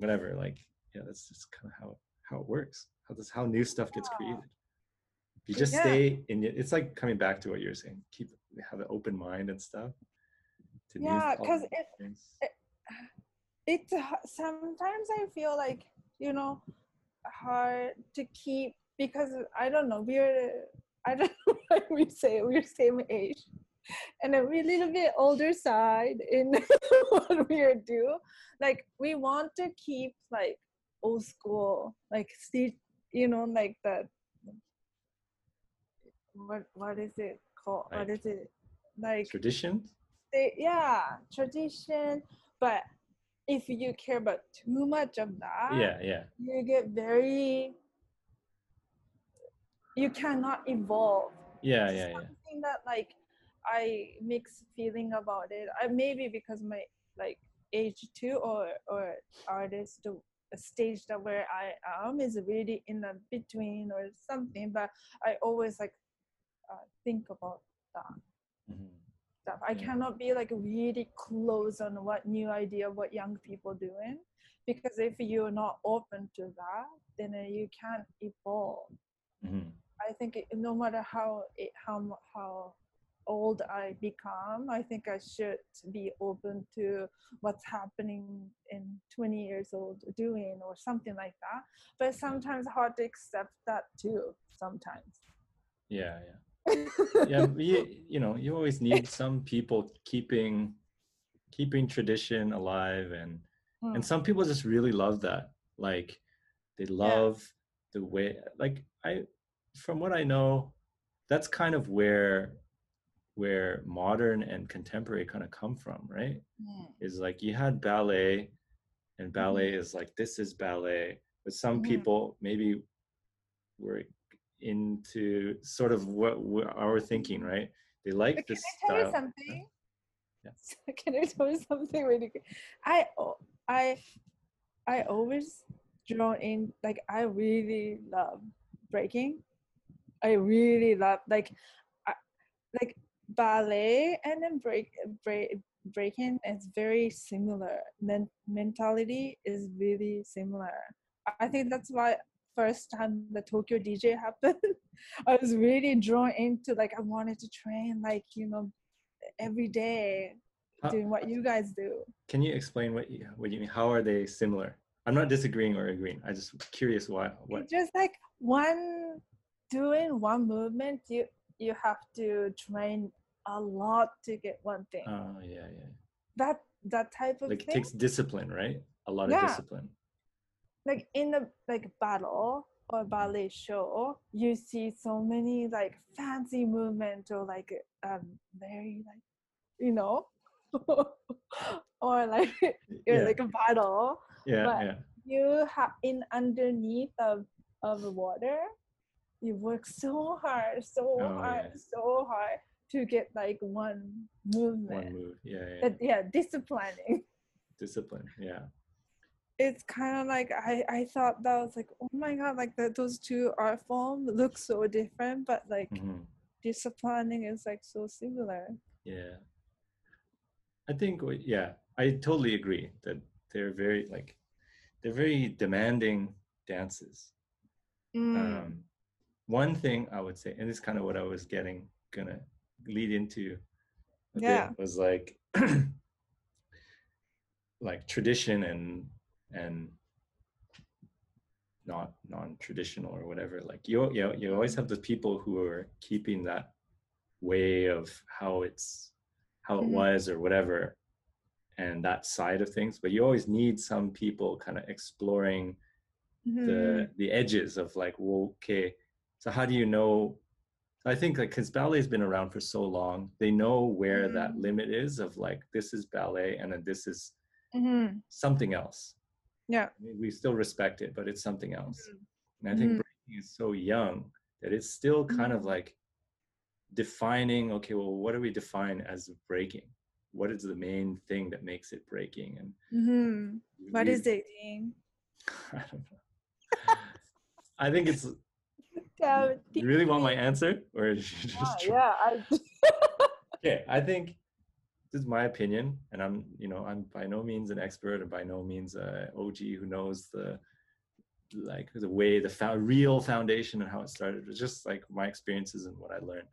whatever like yeah that's just kind of how how it works how this how new stuff gets created. if you just Yeah. stay in it it's like coming back to what you're saying keep have an open mind and stuff Yeah, thought 'cause and it- things. it's sometimes i feel like you know hard to keep because i don't know we're i don't know why we say we're same age and we're a little bit older side in what we do like we want to keep like old school like still you know like that what what is it called? What Like is it? Like traditions? they, yeah tradition. But if you care about too much of that yeah yeah. you get very you cannot evolve. Yeah yeah yeah. something that like i mix feeling about it. I maybe because my like age too or or artist the the stage that where i am is really in the between or something. But i always like uh, think about that Mhm. stuff. I Yeah. cannot be like really close on what new idea what young people doing because if you're not open to that, then uh, you can't evolve. Mhm. I think it, no matter how it, how how old I become, I think I should be open to what's happening in 20 years old doing or something like that. But sometimes hard to accept that too. Sometimes. yeah yeah yeah you, you know you always need some people keeping keeping tradition alive and Mm. and some people just really love that like they love the way like i from what i know that's kind of where where modern and contemporary kind of come from right Mm. is like you had ballet and ballet is like this is ballet but some Mhm. people maybe were into sort of what we our thinking right they like But this can I tell style you something? Yeah. Can I tell you something really? I I I always draw in like I really love breaking. I really love like I, like ballet and then break break breaking is very similar. Men- mentality is really similar. I think that's why first time the Tokyo DJ happened, I was really drawn into like I wanted to train like you know every day How- doing what you guys do. can you explain what you what you mean how are they similar i'm not disagreeing or agreeing i just curious why what It's just like one doing one movement, you you have to train a lot to get one thing. oh yeah yeah that that type of like it thing. takes discipline right a lot Yeah. of discipline like in the like battle or ballet show, you see so many like fancy movement or like um very like you know or like yeah. like a battle. Yeah but- yeah. you have in underneath of of the water you work so hard so Oh, hard yeah. so hard to get like one movement. one move. Yeah yeah, But yeah disciplining. Discipline yeah it's kind of like I, I thought that was like oh my god like that those two art forms look so different but like Mhm. disciplining is like so similar yeah i think yeah i totally agree that they're very like they're very demanding dances Mm, um, one thing I would say, and it's kind of what I was getting gonna lead into, Yeah. was like like tradition and and not non-traditional or whatever. Like you, you, you always have the people who are keeping that way of how it's how it Mhm. was or whatever, and that side of things but you always need some people kind of exploring Mhm. the the edges of like well okay so how do you know i think like because ballet's been around for so long they know where that Mhm. limit is of like this is ballet and then this is Mhm. something else Yeah. I mean, we still respect it but it's something else Mhm. and i think Mhm. breaking is so young that it's still kind of Mhm. like defining okay well what do we define as breaking what is the main thing that makes it breaking and Mhm. What is it, i don't know i think it's you really want my answer or is you just Yeah, yeah. I, okay i think this is my opinion and i'm you know i'm by no means an expert and by no means a og who knows the like the way the fo- real foundation and how it started it was just like my experiences and what i learned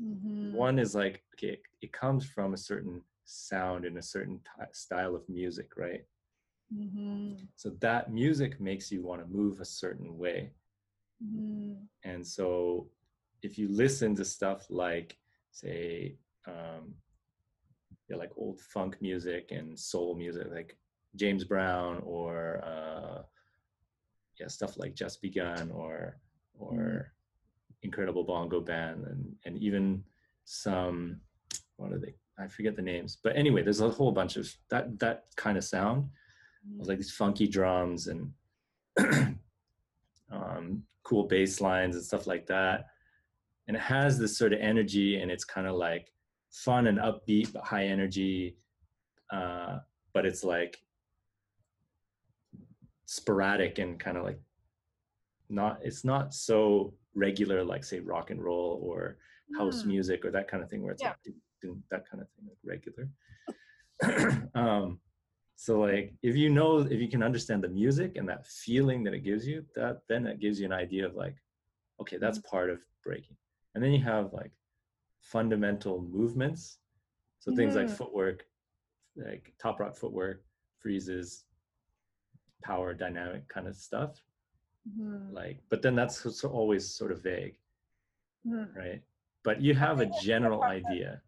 Mhm. one is like okay it comes from a certain sound and a certain t- style of music right Mhm. so that music makes you want to move a certain way Mhm. and so if you listen to stuff like say um yeah like old funk music and soul music like james brown or uh yeah stuff like just begun or or incredible bongo band and and even some what are they? I forget the names. But anyway there's a whole bunch of that that kind of sound. With like these funky drums and um, cool bass lines and stuff like that. And it has this sort of energy, and it's kind of like fun and upbeat, but high energy. Uh, but it's like sporadic and kind of like not. It's not so regular, like say rock and roll or house Mm. music or that kind of thing, where it's Yeah. like that kind of thing, like regular. um, so like if you know if you can understand the music and that feeling that it gives you, that then it gives you an idea of like, okay, that's part of breaking. And then you have like fundamental movements. So things like Mhm. footwork, like top rock footwork, freezes, power dynamic kind of stuff. Mhm. Like, but then that's always sort of vague, Mhm. right? But you have a think that's the general that- idea.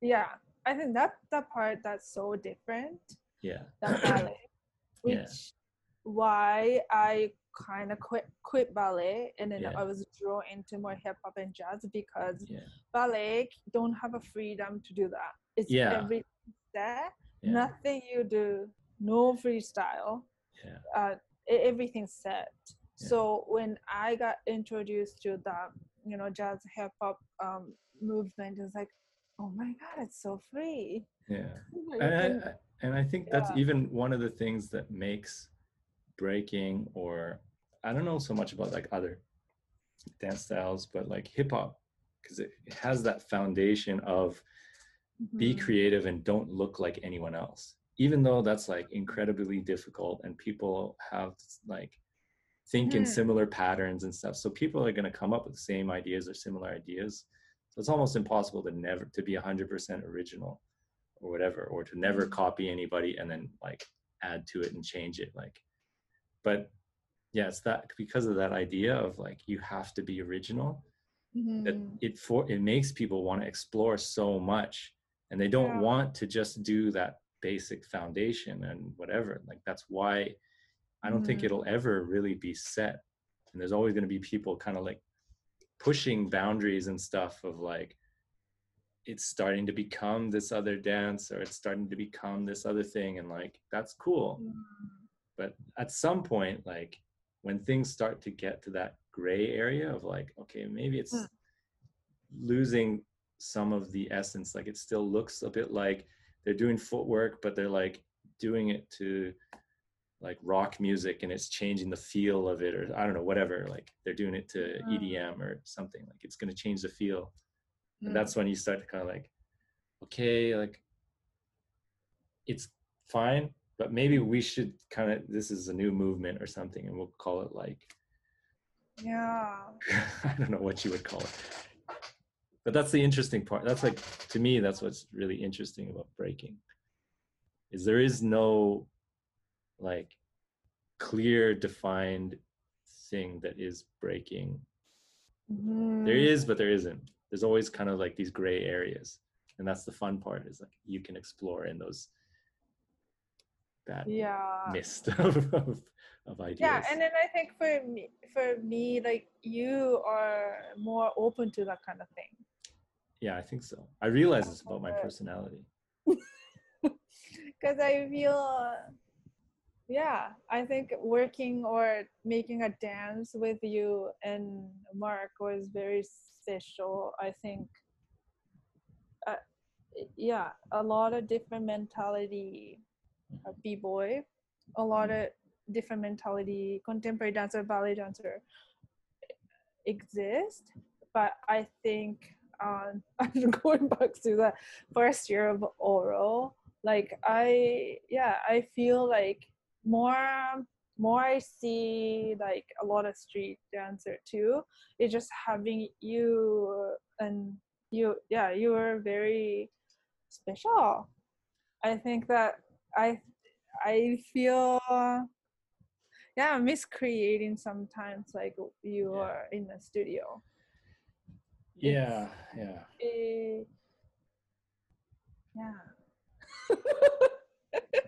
Yeah, I think that that part that's so different Yeah. than ballet, which Yeah. why I kind of quit quit ballet and then Yeah. I was drawn into more hip hop and jazz because Yeah. ballet don't have a freedom to do that. It's Yeah. everything there, Yeah. nothing you do, no freestyle. Yeah. uh, everything's set. So when I got introduced to the you know jazz hip hop um, movement, it's like, oh my god, it's so free. Yeah. And I, and I think that's even one of the things that makes breaking or I don't know so much about like other dance styles, but like hip hop, because it, it has that foundation of be Mhm. creative and don't look like anyone else. Even though that's like incredibly difficult and people have like think in Mhm. similar patterns and stuff. So people are going to come up with the same ideas or similar ideas. So it's almost impossible to never to be 100% original or whatever or to never Mhm. copy anybody and then like add to it and change it like but yeah it's that because of that idea of like you have to be original that Mhm. it for it makes people want to explore so much and they don't Yeah. want to just do that basic foundation and whatever like that's why i don't think Mhm. it'll ever really be set and there's always going to be people kind of like pushing boundaries and stuff of like it's starting to become this other dance or it's starting to become this other thing and like that's cool Mm. But at some point like when things start to get to that gray area of like okay maybe it's Mm. losing some of the essence like it still looks a bit like they're doing footwork but they're like doing it to like rock music and it's changing the feel of it or i don't know whatever like they're doing it to edm or something like it's going to change the feel and Mm. that's when you start to kind of like okay like it's fine but maybe we should kind of this is a new movement or something and we'll call it like yeah. i don't know what you would call it but that's the interesting part that's like to me that's what's really interesting about breaking is there is no like clear defined thing that is breaking there Mhm. is but there isn't there's always kind of like these gray areas and that's the fun part is like you can explore in those that yeah mist of, of, of ideas. yeah and then i think for me for me like you are more open to that kind of thing yeah, I think so. I realize it's about my personality. because i feel yeah i think working or making a dance with you and mark was very special i think uh, yeah a lot of different mentality uh, b-boy a lot of different mentality contemporary dancer ballet dancer exist. But i think um, i'm going back to the first year of Oro like i yeah i feel like more more i see like a lot of street dancer too. It's just having you and you yeah you are very special. I think that i i feel yeah i miss creating sometimes like you Yeah. are in the studio Yeah, yeah. Eh, yeah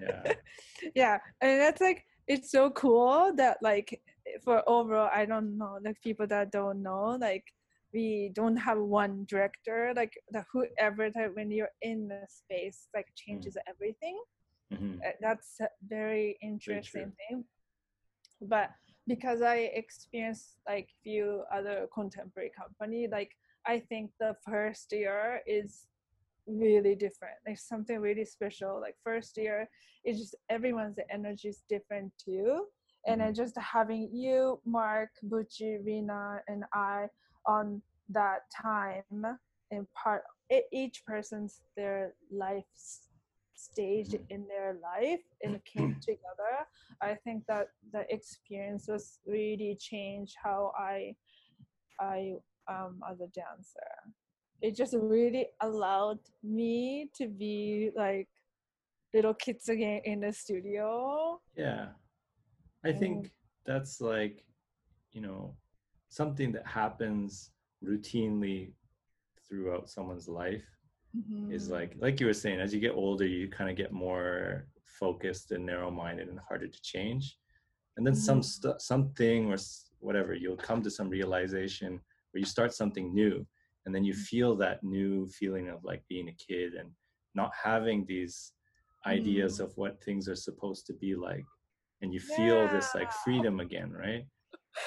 Yeah. yeah and that's like it's so cool that like for Oro i don't know like people that don't know like we don't have one director like the whoever that when you're in the space like changes everything Mhm. Uh, that's a very interesting thing. But because i experienced like few other contemporary company like i think the first year is really different. Like something really special. Like first year it's just everyone's energy is different too. And then just having you mark bucci rina and i on that time in part each person's their life stage Mhm. in their life and came together i think that the experience was really changed how i i um as a dancer it just really allowed me to be like little kids again in the studio Yeah. I think that's like, you know, something that happens routinely throughout someone's life is Mhm. like like you were saying as you get older you kind of get more focused and narrow-minded and harder to change and then some Mhm. stu something or whatever you'll come to some realization where you start something new and then you feel that new feeling of like being a kid and not having these ideas Mm. of what things are supposed to be like and you feel this like freedom again right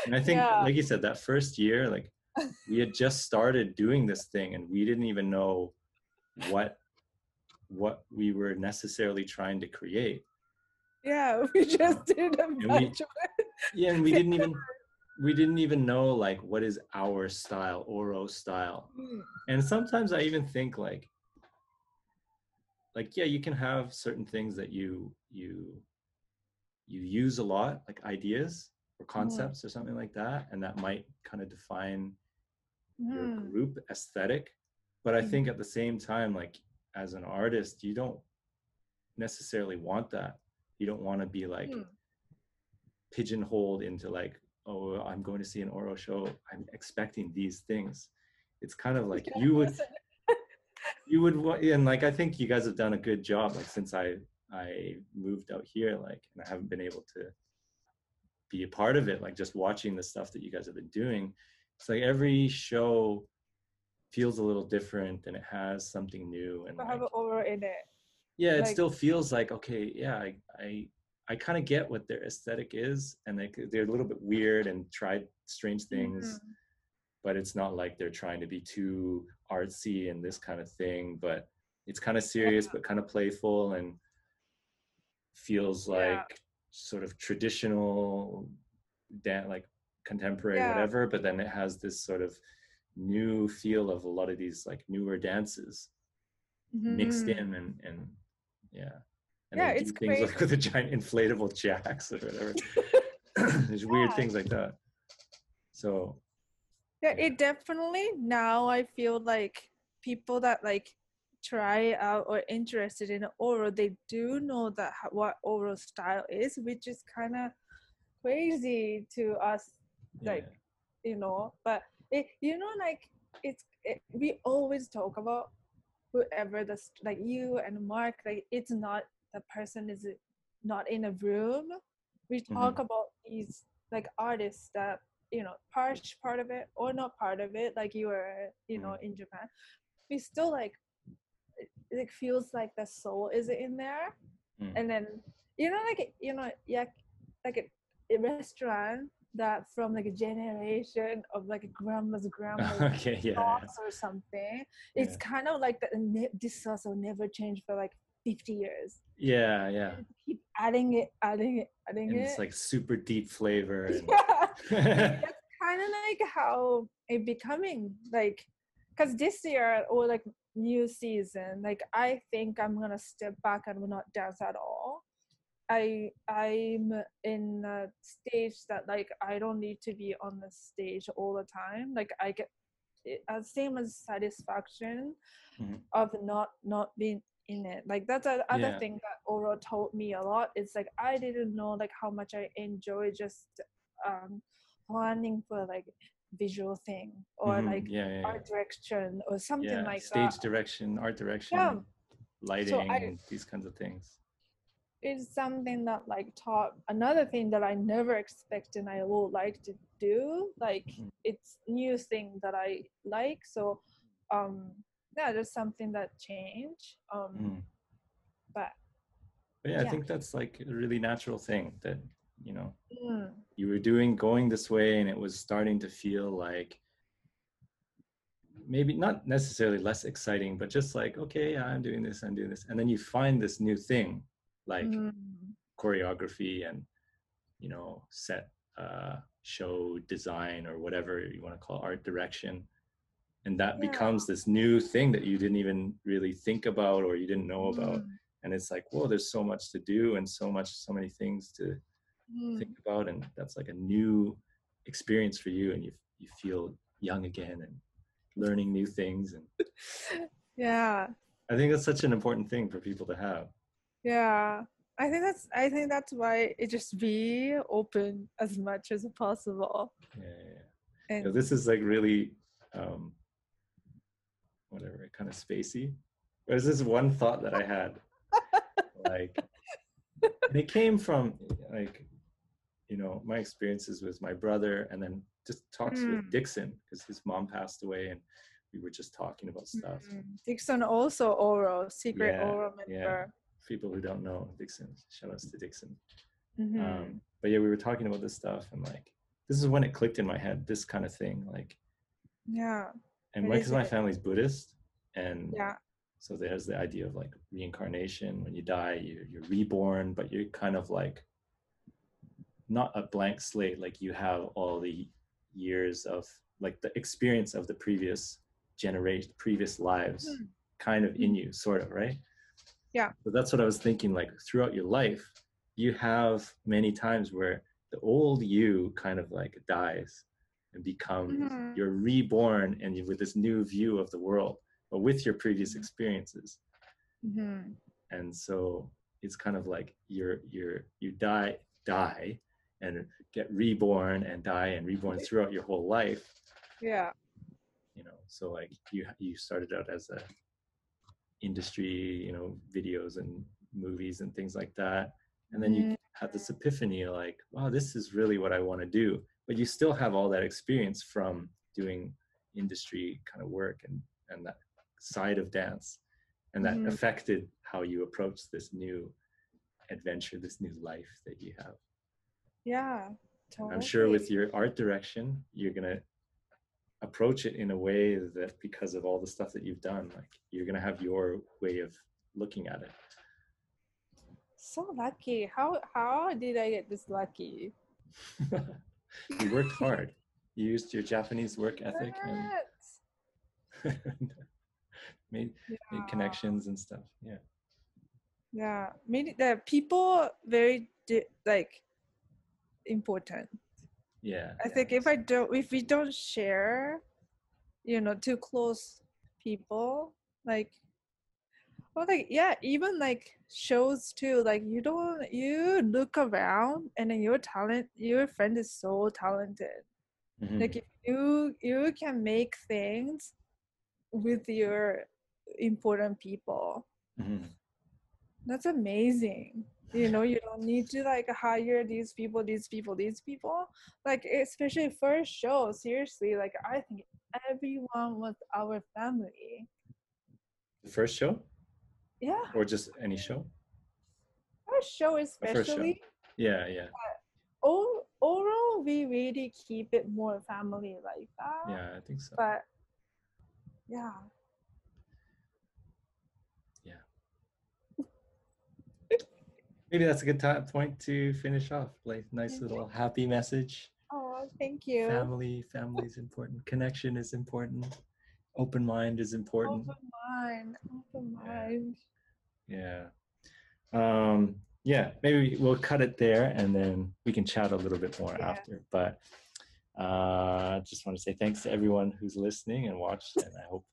and i think Yeah. like you said that first year like we had just started doing this thing and we didn't even know what what we were necessarily trying to create. Yeah we just did a we- bunch of it. Yeah and we didn't even we didn't even know like what is our style oro style. Mm. and sometimes i even think like like yeah you can have certain things that you you you use a lot like ideas or concepts or something like that and that might kind of define your Mhm. group aesthetic but i Mhm. think at the same time like as an artist you don't necessarily want that. You don't want to be like Mm. pigeonholed into like oh i'm going to see an oro show. I'm expecting these things. It's kind of like you would you would and like i think you guys have done a good job like since i i moved out here like and i haven't been able to be a part of it like just watching the stuff that you guys have been doing. It's like every show feels a little different and it has something new and like, have it over in it yeah it like- still feels like okay yeah i i, I kind of get what their aesthetic is and they, they're a little bit weird and tried strange things Mhm. but it's not like they're trying to be too artsy and this kind of thing but it's kind of serious but kind of playful and feels Yeah. like sort of traditional dan- like contemporary Yeah. whatever but then it has this sort of new feel of a lot of these like newer dances. Mixed Mhm. in and and yeah. And Yeah, it's things like with the giant inflatable jacks or whatever. There's weird things like that. So yeah Yeah. it definitely now i feel like people that like try out or interested in Oro they do know that what Oro style is which is kind of crazy to us like you know but it, you know like it's it, we always talk about whoever the like you and mark like it's not the person is not in a room we Mm-hmm. talk about these like artists that you know part part of it or not part of it like you were you know Mm-hmm. in japan we still like it, it feels like the soul is in there Mm. and then you know like you know yeah like a, a restaurant that from like a generation of like a grandma's grandma's okay, yeah. or something it's Yeah. kind of like that this will never change for like 50 years Yeah, yeah. keep adding it adding it adding And it it's like super deep flavor. And, yeah that's kind of like how it becoming like because this year or like new season like i think i'm gonna step back and will not dance at all i i'm in a stage that like i don't need to be on the stage all the time. Like i get it, uh, same as satisfaction Mhm. of not not being in it. Like that's the other Yeah. thing that Oro told me a lot. It's like i didn't know like how much i enjoy just um planning for like visual thing or Mhm, like yeah, yeah, art direction or something like stage that. direction, art direction, lighting, I- these kinds of things. It's something that like taught another thing that i never expected i would like to do like Mhm. it's new thing that i like so um yeah there's something that changed um Mm. but But yeah, I think that's like a really natural thing that, you know, mm, you were doing going this way and it was starting to feel like maybe not necessarily less exciting but just like okay yeah, i'm doing this i'm doing this and then you find this new thing like mm, choreography and you know set uh show design or whatever you want to call art direction. And that Yeah. becomes this new thing that you didn't even really think about or you didn't know about. Mm, and it's like whoa there's so much to do and so much so many things to mm. think about and that's like a new experience for you and you you feel young again and learning new things and yeah. I think that's such an important thing for people to have yeah i think that's i think that's why it just be open as much as possible yeah, yeah, yeah. and So this is like really um whatever kind of spacey there's this one thought that i had like it came from like you know my experiences with my brother and then just talks with Mm. Dixon because his mom passed away and we were just talking about stuff Mm, Dixon also oral secret Yeah, Oro yeah. People who don't know Dixon, shout outs to Dixon. Mhm. Um, but yeah, we were talking about this stuff and like, this is when it clicked in my head, this kind of thing. Like, yeah, and because is my family's Buddhist, and yeah, so there's the idea of like reincarnation. When you die, you're, you're reborn, but you're kind of like not a blank slate. Like you have all the years of like the experience of the previous generation, previous lives, Mhm. kind of in you, sort of, right? Yeah. So that's what I was thinking. Like throughout your life, you have many times where the old you kind of like dies and becomes Mhm. you're reborn and you with this new view of the world, but with your previous Mhm. experiences. Mhm. And so it's kind of like you're you're you die die and get reborn and die and reborn throughout your whole life yeah, you know so like you you started out as a industry you know videos and movies and things like that and then you have this epiphany like wow this is really what i want to do but you still have all that experience from doing industry kind of work and and that side of dance and that Mhm. affected how you approach this new adventure this new life that you have yeah. Totally. I'm sure with your art direction, you're gonna approach it in a way that because of all the stuff that you've done, like you're gonna have your way of looking at it. so lucky. How how did I get this lucky? you worked hard. You used your Japanese work ethic and made Yeah. made connections and stuff. Yeah. Yeah, made the people very di- like important. Yeah. I think if I don't, if we don't share, you know, too close people, like, well, like yeah, even like shows too. Like you don't, you look around and then your talent, your friend is so talented. Mhm. Like if you you can make things with your important people. Mhm. That's amazing. You know you don't need to like hire these people these people these people like especially first show seriously like i think everyone was our family The first show yeah or just any show? first show first show. especially Yeah, yeah, o- overall we really keep it more family like that yeah. I think so. but yeah Maybe that's a good time point to finish off. Like nice little happy message. oh thank you Family, family is important. Connection is important. Open mind is important. open mind open Yeah. mind Yeah. Um, yeah, maybe we'll cut it there and then we can chat a little bit more Yeah. after. But uh just want to say thanks to everyone who's listening and watched and I hope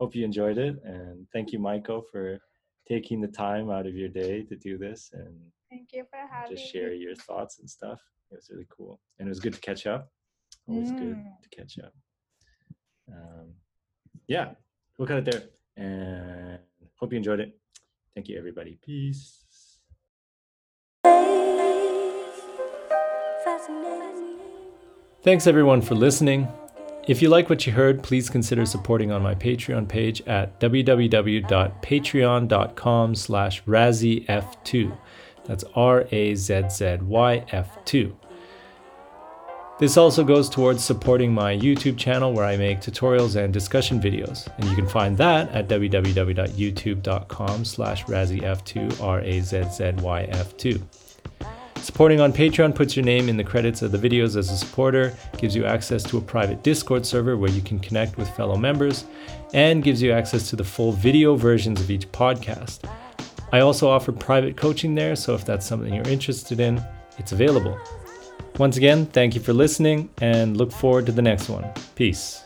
hope you enjoyed it and thank you Maiko for taking the time out of your day to do this and thank you for having just share me. your thoughts and stuff. It was really cool. And it was good to catch up. Always good Mm. to catch up. Um, yeah, we'll cut it there. And hope you enjoyed it. Thank you, everybody. Peace. Thanks everyone for listening. If you like what you heard, please consider supporting on my Patreon page at www.patreon.com slash razzyf2. That's R-A-Z-Z-Y-F-2. This also goes towards supporting my YouTube channel where I make tutorials and discussion videos. And you can find that at www.youtube.com slash razzyf2, R-A-Z-Z-Y-F2. Supporting on Patreon puts your name in the credits of the videos as a supporter, gives you access to a private Discord server where you can connect with fellow members, and gives you access to the full video versions of each podcast. I also offer private coaching there, so if that's something you're interested in, it's available. Once again, thank you for listening and look forward to the next one. Peace.